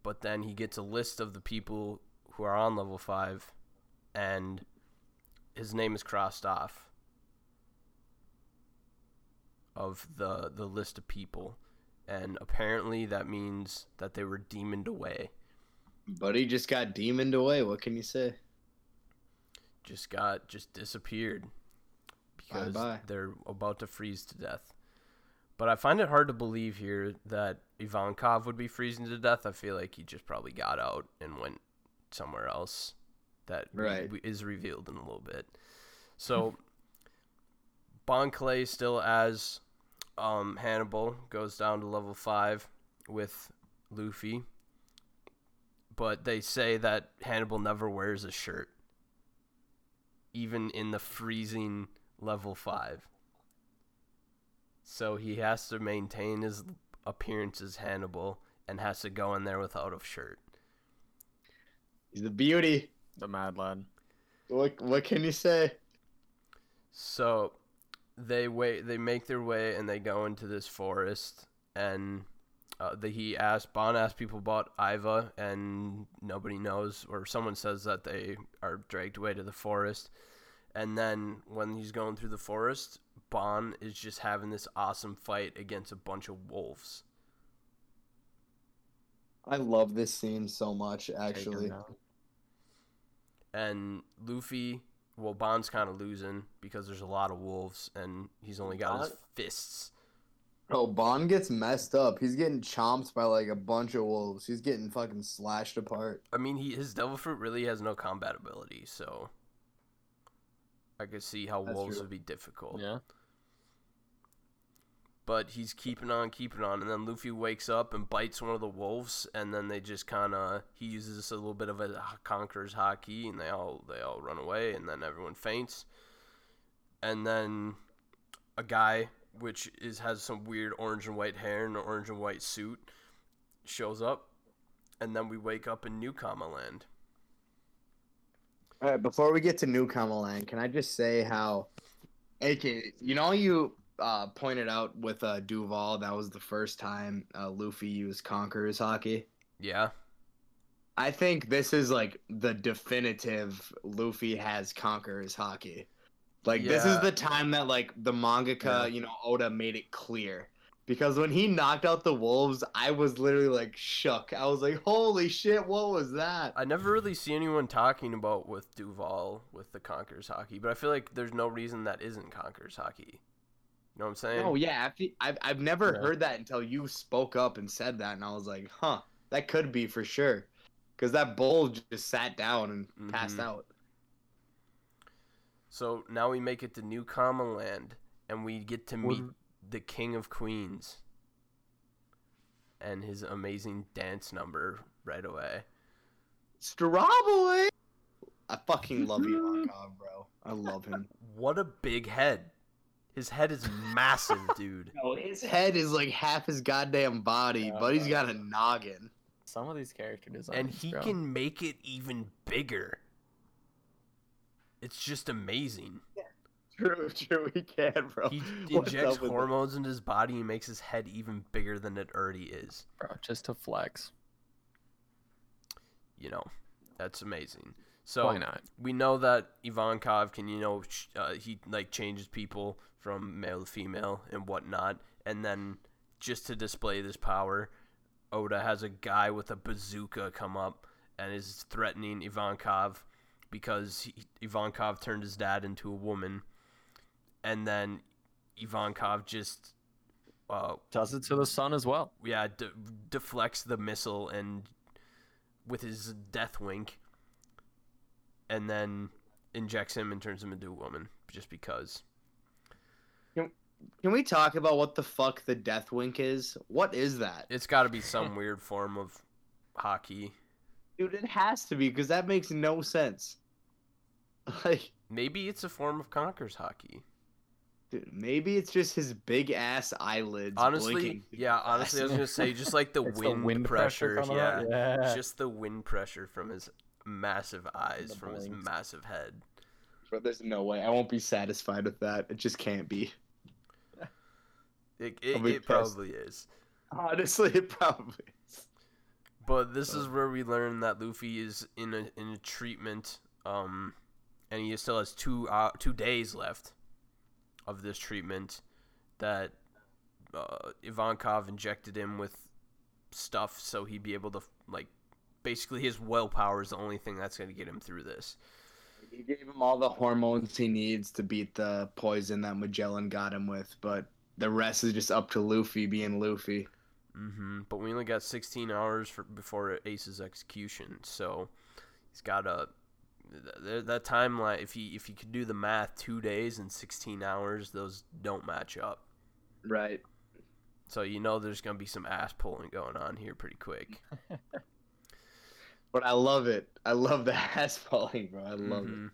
But then he gets a list of the people who are on level five, and his name is crossed off of the the list of people and apparently that means that they were demoned away Buddy just got demoned away. What can you say? just got just disappeared because Bye-bye. they're about to freeze to death but i find it hard to believe here that ivankov would be freezing to death i feel like he just probably got out and went somewhere else that Right. we- is revealed in a little bit so bon clay still as um, hannibal goes down to level 5 with luffy but they say that hannibal never wears a shirt even in the freezing level 5 so he has to maintain his appearance as hannibal and has to go in there without a shirt He's the beauty. The Mad Lad. What what can you say? So they wait. They make their way and they go into this forest. And uh, the, he asked Bon asked people about Iva, and nobody knows. Or someone says that they are dragged away to the forest. And then when he's going through the forest, Bon is just having this awesome fight against a bunch of wolves. I love this scene so much, actually. And Luffy, well, Bon's kind of losing because there's a lot of wolves, and he's only got his fists. Oh, Bon gets messed up. He's getting chomped by like a bunch of wolves. He's getting fucking slashed apart. I mean, he his devil fruit really has no combat ability, so I could see how That's wolves true. would be difficult. Yeah. But he's keeping on, keeping on, and then Luffy wakes up and bites one of the wolves, and then they just kind of he uses a little bit of a conqueror's Haki, and they all they all run away, and then everyone faints, and then a guy which is has some weird orange and white hair and an orange and white suit shows up, and then we wake up in New Kama Land. All right, before we get to New Land, can I just say how, AK, you know, you uh, pointed out with uh, Duval that was the first time uh, Luffy used Conqueror's Haki. Yeah. I think this is like the definitive Luffy has Conqueror's Haki. Like this is the time that like the mangaka, Yeah. you know, Oda made it clear. Because when he knocked out the wolves, I was literally like shook. I was like, "Holy shit, what was that?" I never really see anyone talking about with Duval with the Conquerors Haki, but I feel like there's no reason that isn't Conquerors Haki. You know what I'm saying? Oh yeah, I've I've never Yeah. heard that until you spoke up and said that, and I was like, "Huh, that could be for sure." Because that bull just sat down and passed Mhm. out. So now we make it to New Kama Land, and we get to meet the King of Queens and his amazing dance number right away. Strawboy. I fucking love Ivankov, bro. I love him. What a big head! His head is massive, dude. No, his head is like half his goddamn body, Yeah, but he's bro. got a noggin. Some of these character designs. And he bro. can make it even bigger. It's just amazing. True, true, he can, bro. He What's injects up with that? hormones into his body and makes his head even bigger than it already is. Bro, just to flex. You know, that's amazing. So Why not? we know that Ivankov can, you know, uh, he like changes people from male to female and whatnot, and then just to display this power, Oda has a guy with a bazooka come up and is threatening Ivankov because he, Ivankov turned his dad into a woman, and then Ivankov just, uh, Does it to the sun as well. yeah, de- deflects the missile and with his death wink, and then injects him and turns him into a woman just because. Can can we talk about what the fuck the death wink is? What is that? It's got to be some weird form of Haki. Dude, it has to be because that makes no sense. Like, Maybe it's a form of Conquer's Haki. Dude, maybe it's just his big ass eyelids. Honestly, blinking yeah. Honestly, I was gonna say just like the It's wind, pressure. coming yeah, yeah. just the wind pressure from his massive eyes, the from his massive head. Bro, there's no way. I won't be satisfied with that. It just can't be. It it, be it probably is. Honestly, it probably is. But this is where we learn that Luffy is in a in a treatment, um, and he still has two uh, two days left of this treatment. That uh, Ivankov injected him with stuff so he'd be able to like, basically his willpower is the only thing that's gonna get him through this. He gave him all the hormones he needs to beat the poison that Magellan got him with, but the rest is just up to Luffy being Luffy. hmm But we only got 16 hours for before Ace's execution, so he's got a th- that timeline. If he if he could do the math, two days and 16 hours, those don't match up. Right. So you know there's gonna be some ass pulling going on here pretty quick. But I love it. I love the ass falling, bro. I love it. Mhm.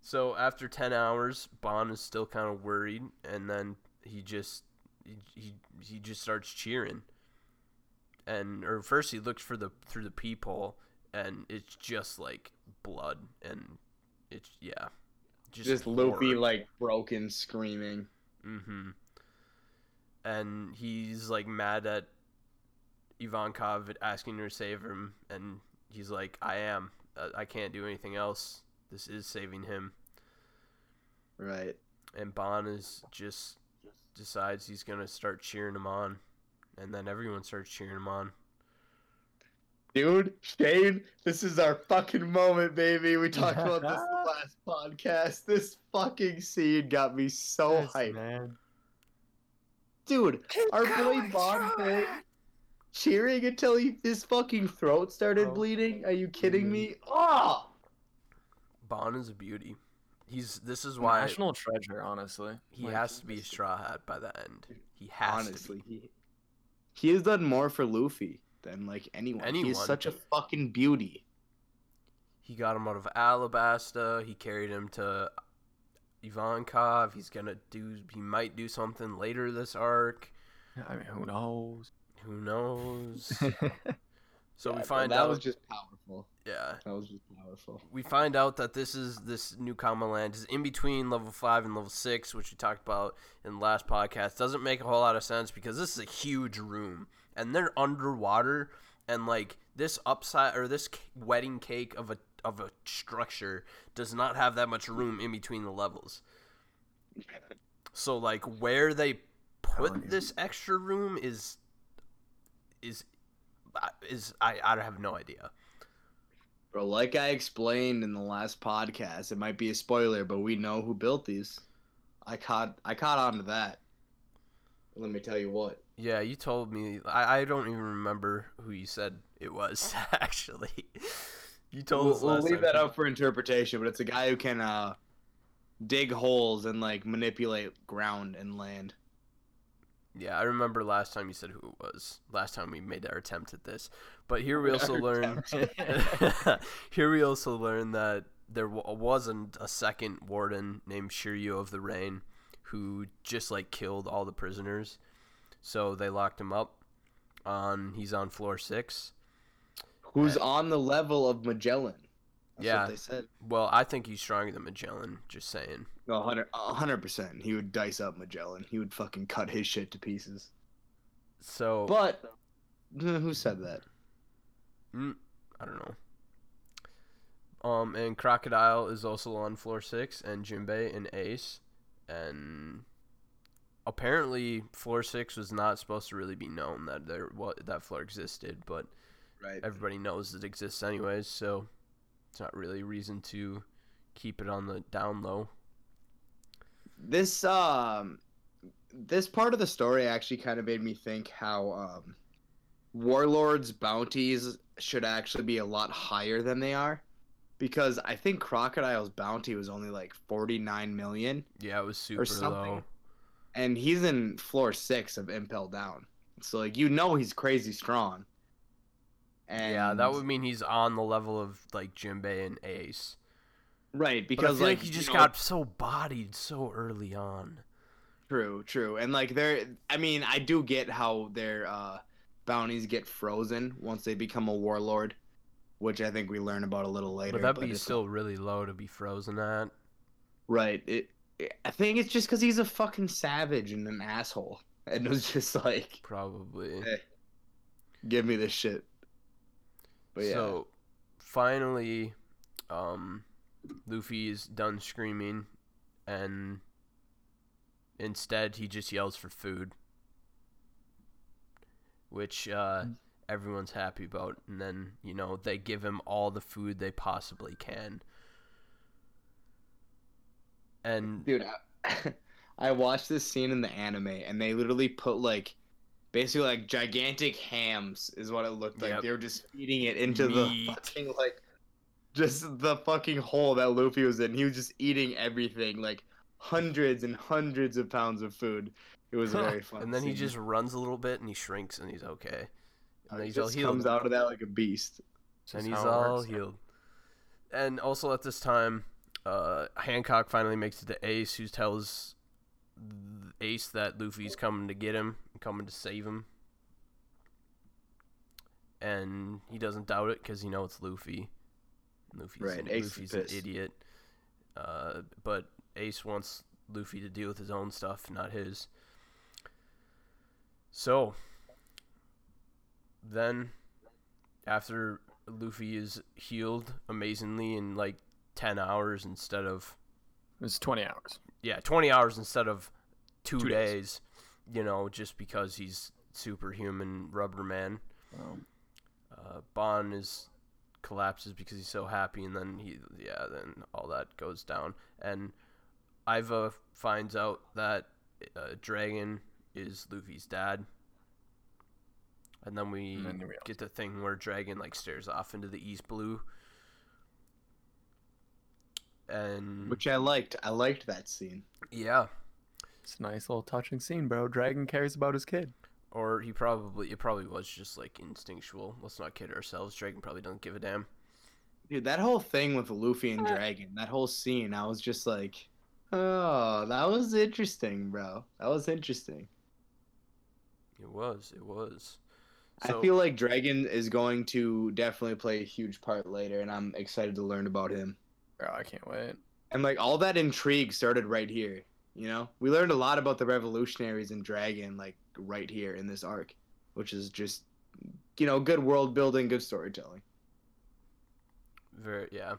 So after 10 hours, Bon is still kind of worried, and then he just he, he he just starts cheering. And or first he looks for the through the peephole, and it's just like blood, and it's yeah, Just, loopy like broken, screaming. Mm-hmm. And he's like mad at Ivankov asking her to save him, and he's like, "I am. Uh, I can't do anything else. This is saving him." Right. And Bon is just decides he's gonna start cheering him on, and then everyone starts cheering him on. Dude, Shane, this is our fucking moment, baby. We talked about this in the last podcast. This fucking scene got me so Yes, hyped. man. Dude, our boy Bon Boy cheering until he, his fucking throat started Throat bleeding. Are you kidding bleeding. me? Ah! Oh! Bon is a beauty. He's this is why National treasure, honestly. he Like, has to be a straw hat by the end. He has Honestly, to be. he he has done more for Luffy than like anyone. Anyone. He's such a fucking beauty. He got him out of Alabasta. He carried him to Ivankov. He's gonna do. He might do something later this arc. I mean, who knows? Who knows? So Yeah, we bro, find that out. That was just powerful. yeah, That was just powerful. we find out that this is this New Kama Land is in between level five and level six, which we talked about in the last podcast. Doesn't make a whole lot of sense because this is a huge room and they're underwater, and like this upside or this wedding cake of a of a structure does not have that much room in between the levels. So like where they put this extra room is is is I I have no idea. Bro, like I explained in the last podcast, it might be a spoiler, but we know who built these. I caught I caught on to that. Let me tell you what. Yeah, you told me. I, I don't even remember who you said it was actually. You told We'll, us we'll leave time. that up for interpretation, but it's a guy who can uh dig holes and like manipulate ground and land. Yeah, I remember last time you said who it was. Last time we made our attempt at this. But here we also learn. here we also learn that there wa- wasn't a second warden named Shiryu of the Rain, who just like killed all the prisoners. So they locked him up. On he's on floor six. Who's on the level of Magellan? That's Yeah. what they said. Well, I think he's stronger than Magellan. Just saying. No, 100 100 percent. He would dice up Magellan. He would fucking cut his shit to pieces. So But who said that? Mm, I don't know. Um, and Crocodile is also on floor six, and Jinbei and Ace, and apparently floor six was not supposed to really be known that there what that floor existed, but Right. everybody knows it exists anyways, so it's not really a reason to keep it on the down low. This um this part of the story actually kind of made me think how um warlords bounties should actually be a lot higher than they are because i think crocodile's bounty was only like 49 million Yeah, it was super low. and he's in floor 6 of impel down so like you know he's crazy strong and yeah, that would mean he's on the level of like Jimbei and Ace. Right But because like, like he you just know, got so bodied so early on. True, true. And like they're I mean, I do get how their uh bounties get frozen once they become a warlord, which I think we learn about a little later. But that'd be it's- still really low to be frozen at. right. It, it- I think it's just cuz he's a fucking savage and an asshole. And it was just like, Probably. Eh, give me this shit. But yeah. So finally, um, Luffy is done screaming, and instead he just yells for food, which uh, Mm. everyone's happy about. And then you know they give him all the food they possibly can. And Dude, I, I watched this scene in the anime, and they literally put like, basically like gigantic hams is what it looked like. Yep. They were just feeding it into Meat. the fucking like, just the fucking hole that Luffy was in. He was just eating everything, like hundreds and hundreds of pounds of food. It was very fun. and then he just runs a little bit and he shrinks and he's okay. Uh, And then he he's all just healed. comes out of that like a beast. And he's all works. healed. And also at this time, uh, Hancock finally makes it to Ace, who tells Ace that Luffy's coming to get him, coming to save him. And he doesn't doubt it because you know it's Luffy. Luffy's, Right, an, Luffy's an idiot. Uh, but Ace wants Luffy to deal with his own stuff, not his. So, then after Luffy is healed amazingly in like 10 hours instead of It's 20 hours. yeah, 20 hours instead of 2, Two days, days. you know, just because he's superhuman rubber man. Um, Uh Bon is collapses because he's so happy and then he yeah, then all that goes down and Iva finds out that uh, Dragon is Luffy's dad. And then we And then we get the thing where Dragon like stares off into the east blue. And Which I liked. I liked that scene. yeah, it's a nice little touching scene, bro. Dragon cares about his kid. Or he probably it probably was just like instinctual. Let's not kid ourselves. Dragon probably doesn't give a damn. Dude, that whole thing with Luffy and uh, Dragon, that whole scene, I was just like, oh, that was interesting, bro. That was interesting. It was. It was. I feel like Dragon is going to definitely play a huge part later, and I'm excited to learn about him. Bro, I can't wait. And like all that intrigue started right here. You know, we learned a lot about the revolutionaries and Dragon, like right here in this arc, which is just, you know, good world building, good storytelling. very yeah.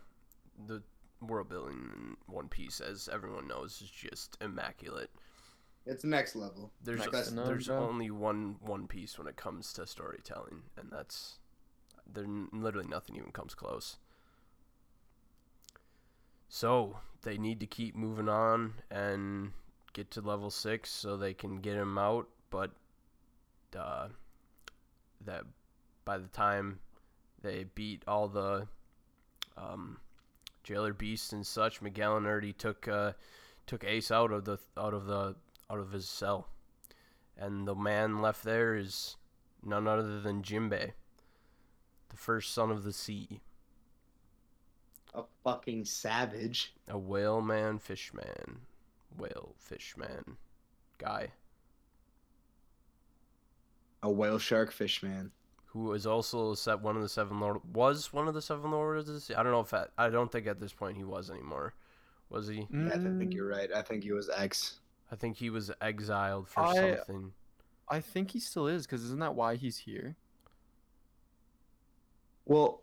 The world building in One Piece, as everyone knows, is just immaculate. It's next level. There's Next to there's bro. only one One Piece when it comes to storytelling, and that's there literally nothing even comes close. So they need to keep moving on and get to level six so they can get him out, but uh, that by the time they beat all the um, jailer beasts and such, Magellan already took uh, took Ace out of the out of the out of his cell, and the man left there is none other than Jimbei, the first son of the sea, A fucking savage. a whale man, fish man, whale fish man, guy A whale shark fish man. who is also set one of the seven lord was one of the seven lords. of the sea. I don't know if at, I don't think at this point he was anymore. Was he? Yeah, I think Mm, you're right. I think he was ex. I think he was exiled for I- something. I think he still is, because isn't that why he's here? Well,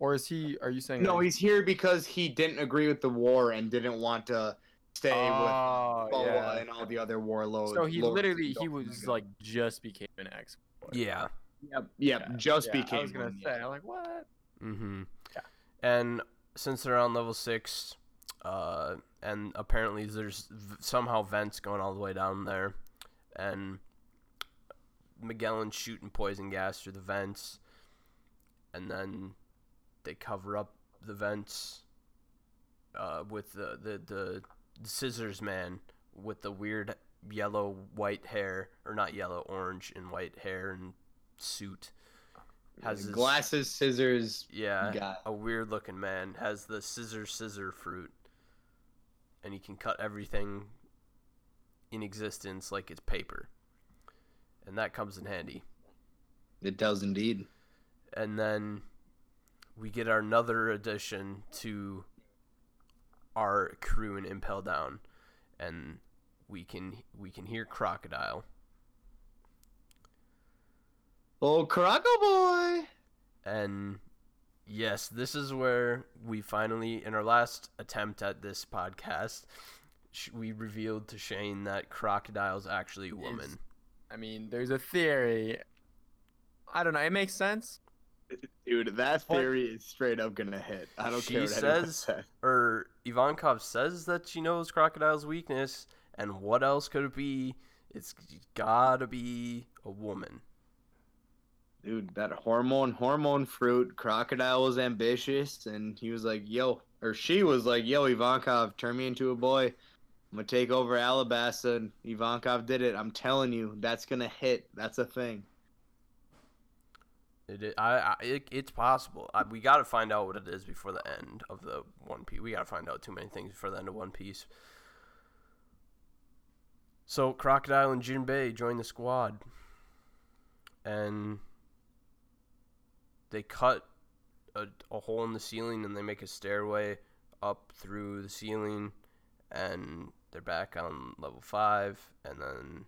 Or is he? Are you saying? no, he's here because he didn't agree with the war and didn't want to stay Oh, with Boa yeah. and all the other warlords. So he literally he was like just became an ex. Yeah. yep, yep, Yeah, just yeah, became. I was gonna one, say, yeah. I'm like, what? Mm-hmm. Yeah. And since they're on level six, uh, and apparently there's v- somehow vents going all the way down there, and Magellan shooting poison gas through the vents, and then they cover up the vents uh, with the, the the scissors man with the weird yellow white hair or not yellow orange and white hair and suit has glasses, scissors. yeah guy. a weird looking man has the scissor scissor fruit and he can cut everything in existence like it's paper. And that comes in handy. It does indeed. And then we get our another addition to our crew in Impel Down. And we can we can hear Crocodile. Oh, Croco boy! And yes, this is where we finally, in our last attempt at this podcast, we revealed to Shane that Crocodile's actually a woman. Is- I mean, there's a theory. I don't know. It makes sense. Dude, that What? theory is straight up gonna hit. I don't She care what says- says. Or Ivankov says that she knows Crocodile's weakness, and what else could it be? It's gotta be a woman. Dude, that hormone hormone fruit, Crocodile was ambitious and he was like, yo, or she was like, yo, Ivankov, turn me into a boy. I'm gonna take over Alabasta and Ivankov did it. I'm telling you, that's gonna hit. That's a thing. It, i- I, I it, it's possible. I, we gotta find out what it is before the end of the One Piece. We gotta find out too many things before the end of One Piece. So Crocodile and Jinbei join the squad, and they cut a, a hole in the ceiling and they make a stairway up through the ceiling, and they're back on level five, and then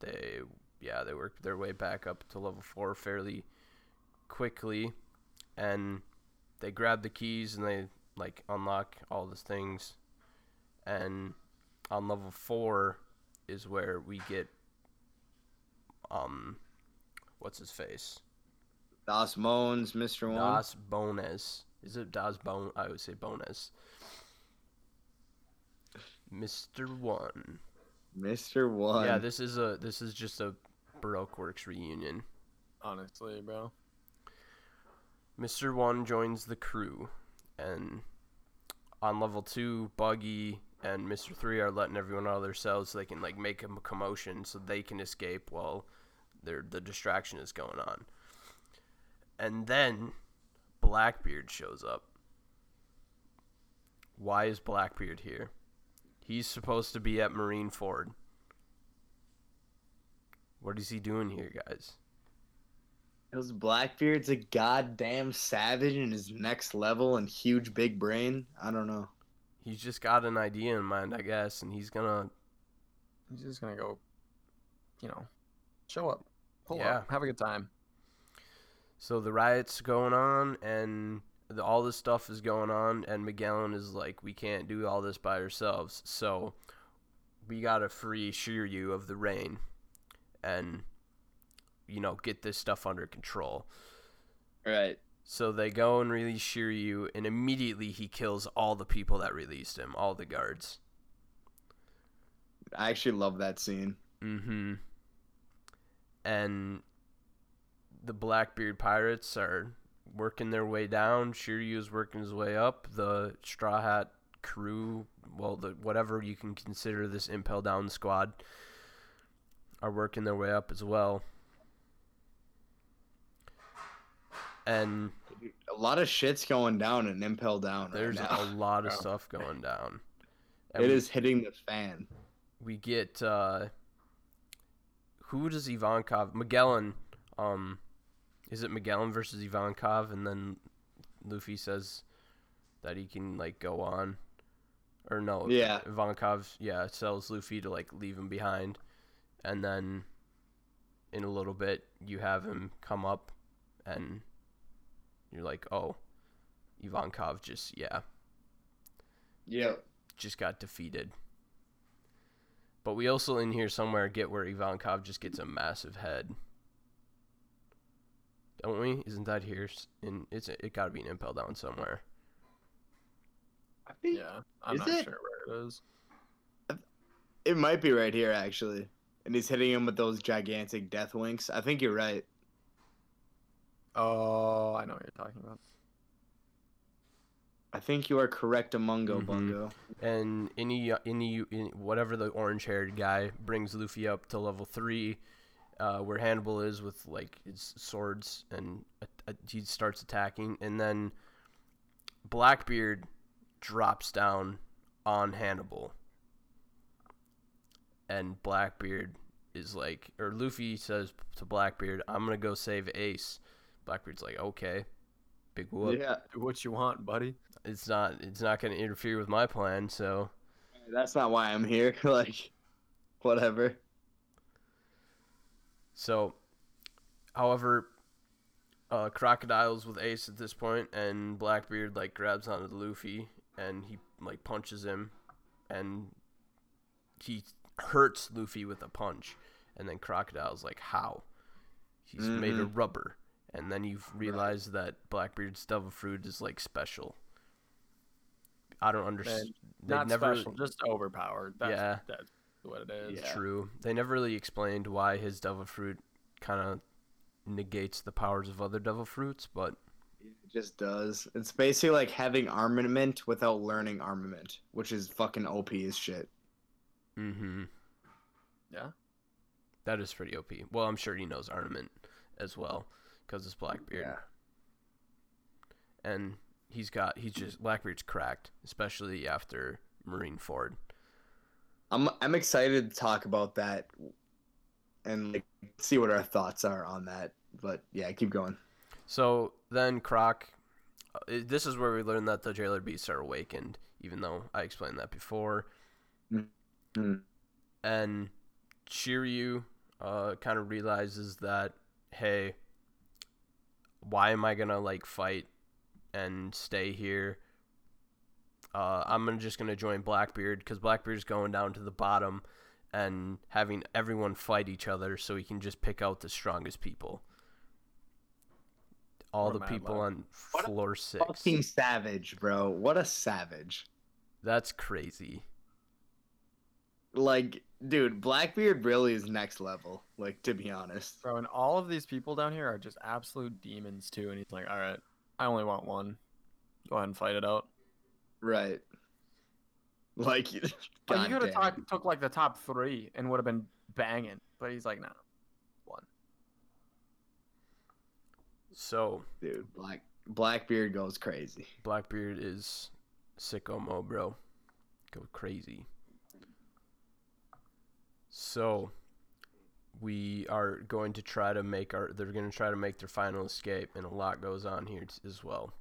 they yeah they work their way back up to level four fairly quickly, and they grab the keys and they like unlock all the things, and on level four is where we get um what's his face Das Mones, Mr. One. Daz Bonez. Is it Das Bone? I would say bonus Mr. One. Mr. One. Yeah, this is a this is just a Baroque Works reunion. Honestly, bro. Mr. One joins the crew, and on level two, Buggy and Mr. Three are letting everyone out of their cells so they can like make a commotion so they can escape while their the distraction is going on. And then Blackbeard shows up. Why is Blackbeard here? He's supposed to be at Marineford. What is he doing here, guys? Because Blackbeard's a goddamn savage in his next level and huge big brain. I don't know. He's just got an idea in mind, I guess, and he's gonna He's just gonna go, you know, show up, pull Yeah. up, have a good time. So the riot's going on, and the, all this stuff is going on, and Magellan is like, "We can't do all this by ourselves, so we gotta free Shiryu of the rain, and you know, get this stuff under control." Right. So they go and release Shiryu, and immediately he kills all the people that released him, all the guards. I actually love that scene. Mm-hmm. And the Blackbeard pirates are working their way down. Shiryu is working his way up. The Straw Hat crew, well, the whatever you can consider this Impel Down squad, are working their way up as well. And A lot of shit's going down and Impel down right there's now. a lot of stuff going down. And It we- is hitting the fan. we get uh who does Ivankov Magellan um is it Magellan versus Ivankov and then Luffy says that he can like go on or no Yeah. Ivankov yeah tells Luffy to like leave him behind and then in a little bit you have him come up and you're like oh Ivankov just yeah yeah, just got defeated. But we also in here somewhere get where Ivankov just gets a massive head. Don't we? Isn't that here? S- In it's it got to be an impel down somewhere. I think Yeah, I'm Is not it? sure where it is. it might be right here actually. And he's hitting him with those gigantic death winks. I think you're right. Oh, I know what you're talking about. I think you are correct, Amungo Mhm. Bungo. And any any whatever the orange haired guy brings Luffy up to level three, uh, where Hannibal is with like his swords, and uh, uh, he starts attacking, and then Blackbeard drops down on Hannibal, and Blackbeard is like, or Luffy says to Blackbeard, "I'm gonna go save Ace." Blackbeard's like, "Okay, big whoop. Yeah, Do what you want, buddy. It's not, it's not gonna interfere with my plan." So that's not why I'm here. like, whatever. So, however, uh, Crocodile's with Ace at this point, and Blackbeard like grabs onto Luffy and he like punches him, and he hurts Luffy with a punch, and then Crocodile's like, "How? He's made of rubber." And then you realize that Blackbeard's devil fruit is like special. I don't understand. Not special, just overpowered. That's, Yeah. that's what it is. Yeah. True. They never really explained why his devil fruit kind of negates the powers of other devil fruits, but It just does. It's basically like having armament without learning armament, which is fucking OP as shit. mm-hmm. Yeah. That is pretty OP. Well, I'm sure he knows armament as well because it's Blackbeard, Yeah. and he's got he's just Blackbeard's cracked, especially after Marineford. I'm I'm excited to talk about that and like see what our thoughts are on that. But yeah, keep going. So then Croc, uh, this is where we learn that the jailer beasts are awakened, even though I explained that before. Mhm. And Shiryu uh, kind of realizes that, hey, why am I gonna like fight and stay here? Uh, I'm gonna just gonna join Blackbeard because Blackbeard's going down to the bottom and having everyone fight each other so he can just pick out the strongest people. All What the people on What a floor six. Fucking savage, bro. What a savage. That's crazy. Like, dude, Blackbeard really is next level. Like, to be honest. Bro, and all of these people down here are just absolute demons too. And he's like, all right, I only want one. Go ahead and fight it out. Right. Like, But you could have goddamn. took like the top three and would have been banging. But he's like, no, one. So dude. Black Blackbeard goes crazy. Blackbeard is sicko mo, bro. Go crazy. So we are going to try to make our they're going to try to make their final escape and a lot goes on here t- as well.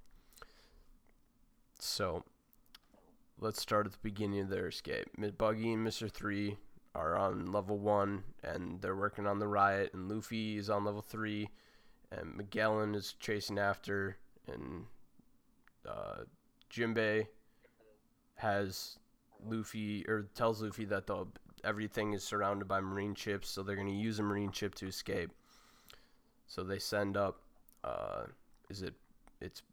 So let's start at the beginning of their escape. Buggy and Mr. 3 are on level 1 and they're working on the riot and Luffy is on level 3 and Magellan is chasing after and uh, Jinbei has Luffy or tells Luffy that the everything is surrounded by marine ships, so they're gonna use a marine ship to escape. So they send up, uh, is it? It's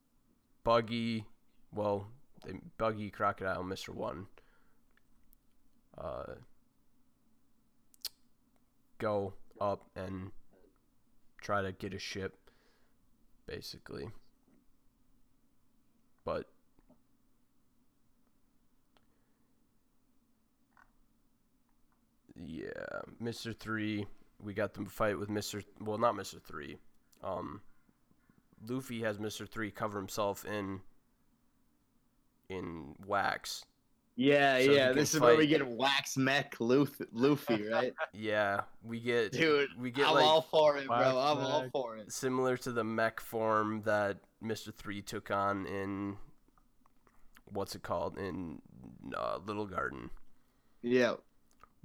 Buggy. Well, they, Buggy, Crocodile, Mister One. Uh, go up and try to get a ship, basically. But yeah, Mister Three, we got them fight with Mister. Well, not Mister Three. Um, Luffy has Mister Three cover himself in in wax. Yeah, So yeah. can This is where we get Wax Mech Luth- Luffy, right? Yeah, we get Dude, we get I'm like all for it, bro. I'm all for it. similar to the mech form that Mister Three took on in what's it called in uh, Little Garden. Yeah.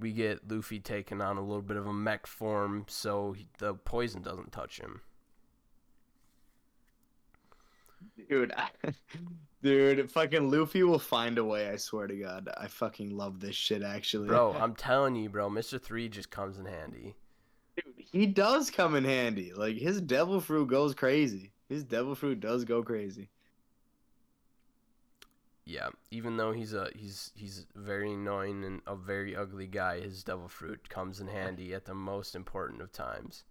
We get Luffy taking on a little bit of a mech form, so he, the poison doesn't touch him. Dude, I, dude, fucking Luffy will find a way. I swear to God, I fucking love this shit. Actually, Bro, I'm telling you, bro, Mister Three just comes in handy. dude, he does come in handy. Like his devil fruit goes crazy. His devil fruit does go crazy. Yeah, even though he's a he's he's very annoying and a very ugly guy, his devil fruit comes in handy at the most important of times.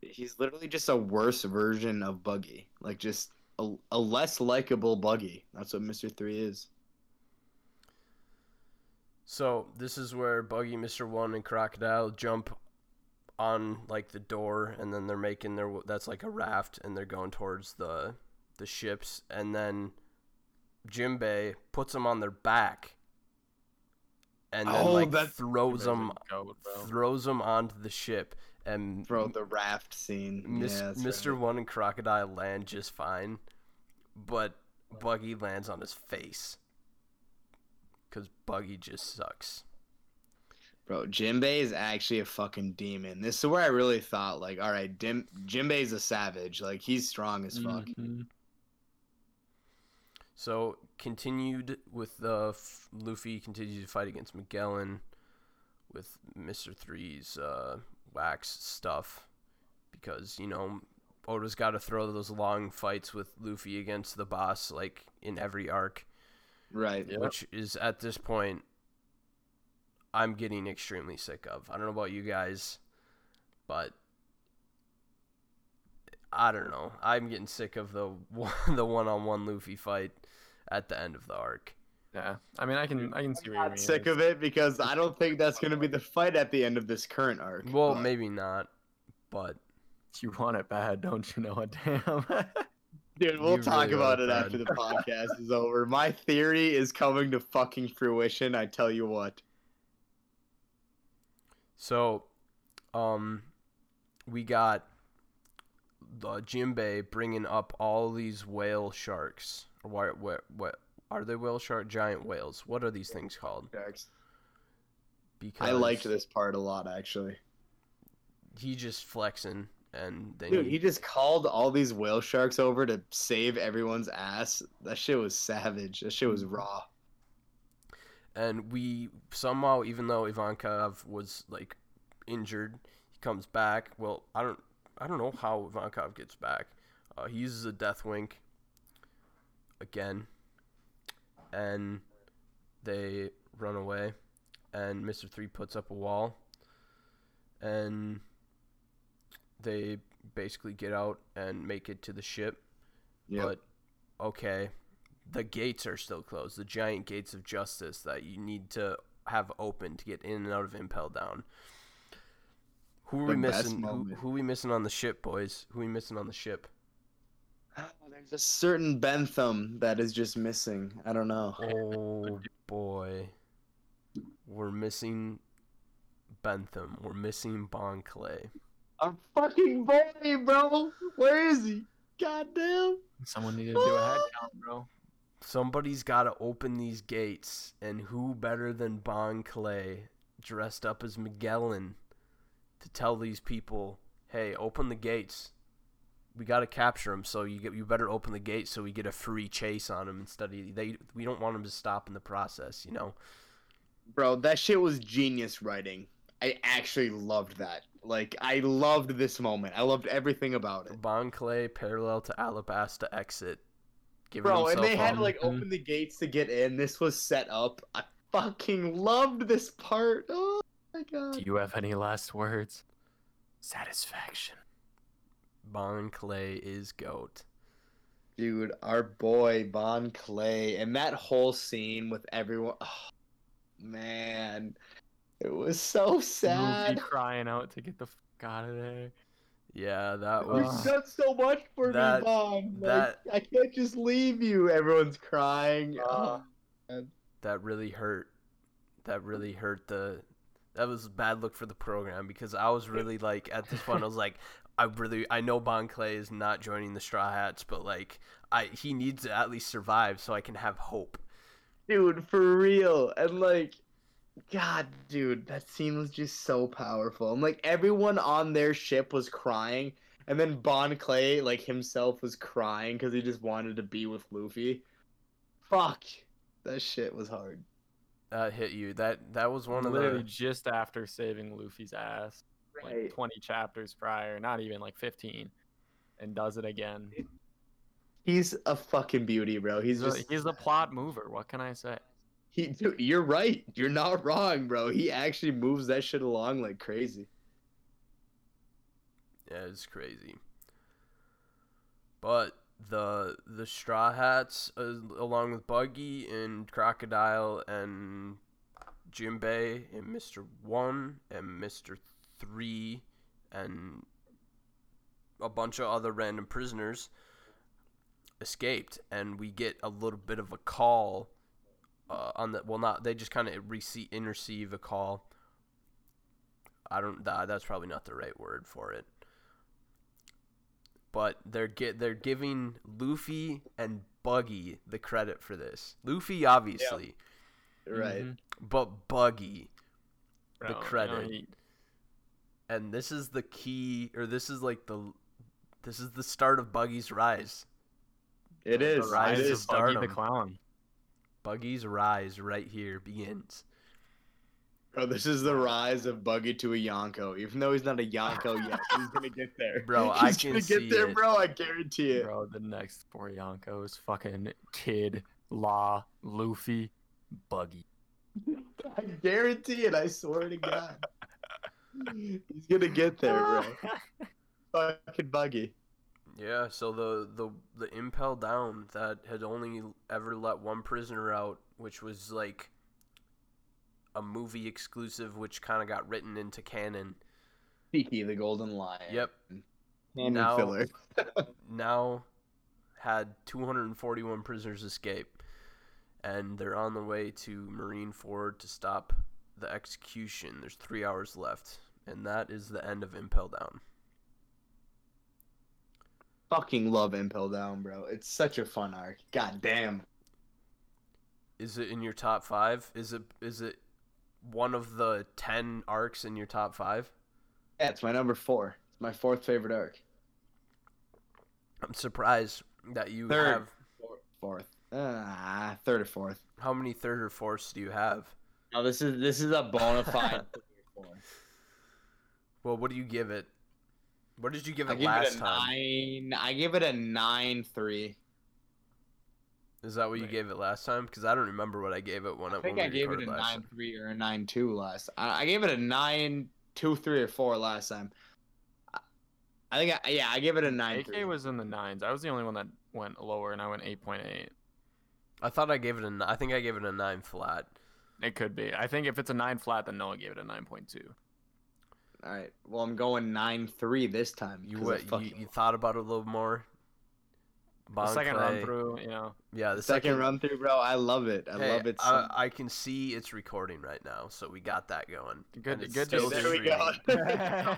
He's literally just a worse version of Buggy. Like just a, a less likable Buggy. That's what Mister Three is. So this is where Buggy, Mister One, and Crocodile jump on like the door, and then they're making their that's like a raft, and they're going towards the the ships, and then Jimbei puts them on their back, and then Oh, like throws them Amazing code, bro. throws them onto the ship and Bro, the raft scene. Mis- yeah, Mr. right. One and Crocodile land just fine, but Buggy lands on his face because Buggy just sucks. Bro, Jimbei is actually a fucking demon. This is where I really thought, like, all right, Dim- Jimbei's a savage. Like, he's strong as fuck. Mhm. So continued with the f- Luffy continues to fight against Magellan with Mister Three's uh, wax stuff because you know Oda's got to throw those long fights with Luffy against the boss like in every arc, Right. Yep. which is at this point I'm getting extremely sick of. I don't know about you guys, but I don't know. I'm getting sick of the the one-on-one Luffy fight at the end of the arc. Yeah, I mean, I can, I can see what I'm mean. sick of it because I don't think that's going to be the fight at the end of this current arc. Well, but- maybe not, but You want it bad, don't you know? A damn. Dude, we'll You talk really about are, it after the podcast is over. My theory is coming to fucking fruition. I tell you what. so um we got the Jimbei bringing up all these whale sharks. Or what what what are they whale shark giant whales? What are these things called? Because I liked this part a lot, actually. He just flexing and then Dude, he- he just called all these whale sharks over to save everyone's ass. That shit was savage. That shit was raw. and we somehow even though Ivankov was like injured, he comes back. Well, I don't I don't know how Ivankov gets back. Uh, he uses a death wink again, and they run away. And Mister Three puts up a wall, and they basically get out and make it to the ship. Yeah. But okay, the gates are still closed. The giant gates of justice that you need to have open to get in and out of Impel Down. Who are we The best missing? Who, who we missing on the ship, boys? Who we missing on the ship? There's a certain Bentham that is just missing. I don't know. Oh boy, we're missing Bentham. We're missing Bon Clay. Our fucking boy, bro. Where is he? Goddamn. Someone needed to do a head ah. count, bro. Somebody's got to open these gates, and who better than Bon Clay, dressed up as Magellan, to tell these people, "Hey, open the gates. We got to capture them. So you get you better open the gates so we get a free chase on them instead of they. We don't want them to stop in the process, you know." Bro, that shit was genius writing. I actually loved that. Like, I loved this moment. I loved everything about it. Bon Clay parallel to Alabasta exit. Giving Bro, and they had to like open the gates to get in. This was set up. I fucking loved this part. Oh my god. Do you have any last words? Satisfaction. Bon Clay is goat. Dude, our boy Bon Clay and that whole scene with everyone. Oh, man, it was so Luffy sad. crying out to get the fuck out of there. Yeah, that was. You've done so much for that- me, Bon. Like, that- I can't just leave you. Everyone's crying. Uh, Oh, that really hurt. That really hurt the. That was a bad look for the program because I was really like at this point I was like I really I know Bon Clay is not joining the Straw Hats but like I he needs to at least survive so I can have hope. dude, for real. And like, God, dude, that scene was just so powerful. And like, everyone on their ship was crying, and then Bon Clay, like himself, was crying because he just wanted to be with Luffy. Fuck, that shit was hard. That hit you. That that was one of Literally the just after saving Luffy's ass, Right. like 20 chapters prior, not even like 15, and does it again. He's a fucking beauty, bro. He's He's, a, just he's the plot mover. What can I say? he. Dude, you're right. You're not wrong, bro. He actually moves that shit along like crazy. Yeah, it's crazy. But the the Straw Hats, uh, along with Buggy and Crocodile and Jimbei and Mister One and Mister Three and a bunch of other random prisoners escaped, and we get a little bit of a call uh, on the well not they just kind of receive and receive a call. I don't that, that's probably not the right word for it. But they're get they're giving Luffy and Buggy the credit for this. Luffy obviously, Right. Mhm. but Buggy Bro, the you know, credit. he- and this is the key or this is like the this is the start of Buggy's rise. It The is. rise It of. Buggy the clown. Buggy's rise right here begins. Bro, this is the rise of Buggy to a Yonko. Even though he's not a Yonko yet, he's gonna get there. Bro, I can gonna see get there, it. bro. I guarantee it. Bro, the next four Yonkos, fucking Kid, Law, Luffy, Buggy. I guarantee it. I swear to God. he's gonna get there, bro. Fucking Buggy. Yeah, so the the the impel down that had only ever let one prisoner out, which was like a movie exclusive, which kind of got written into canon. Shiki, the Golden Lion. Yep, Canon Now- filler. now had 241 prisoners escape, and they're on the way to Marineford to stop the execution. There's three hours left, and that is the end of Impel Down. Fucking love Impel Down, bro. It's such a fun arc. God damn. Is it in your top five? Is it is it one of the ten arcs in your top five? Yeah, it's my number four. It's my fourth favorite arc. I'm surprised that you Third. have. Fourth. Ah, third or fourth. How many third or fourths do you have? No, this is this is a bona fide third or fourth. Well, what do you give it? What did you give it I it give last it a time? nine. I give it a nine three. Is that what you Wait. gave it last time? Because I don't remember what I gave it when I think when I gave it a nine three or a nine two last. I, I gave it a nine two three or four last time. I, I think I, yeah, I gave it a nine AK three. was in the nines. I was the only one that went lower, and I went 8.8. I thought I gave it a. n- I think I gave it a nine flat. It could be. I think if it's a nine flat, then Noah gave it a 9.2. All right. Well, I'm going nine three this time. You 'cause I what? You, you thought about it a little more. The second run through, you know. Yeah, the second, run through, bro. I love it. I Hey, love it. I, So I can see it's recording right now, so we got that going. Good- good still there we go.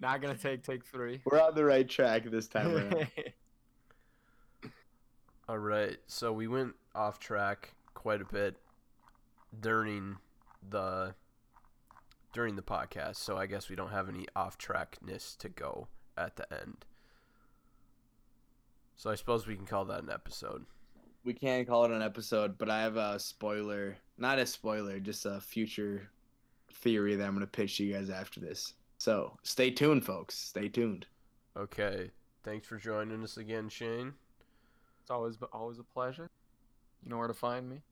Not gonna take take three. We're on the right track this time around. All right, so we went off track quite a bit during the during the podcast, so I guess we don't have any off trackness to go at the end. So I suppose we can call that an episode. we can call it an episode, but I have a spoiler. Not a spoiler, just a future theory that I'm going to pitch to you guys after this. So stay tuned, folks. Stay tuned. Okay, thanks for joining us again, Shane. It's always always a pleasure. You know where to find me.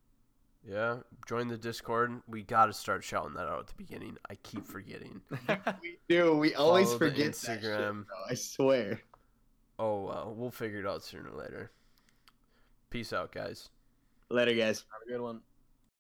Yeah, join the Discord. We got to start shouting that out at the beginning. I keep forgetting. We do. We always Follow the forget that shit, Instagram. I swear. Oh well, we'll figure it out sooner or later. Peace out, guys. Later, guys. Have a good one.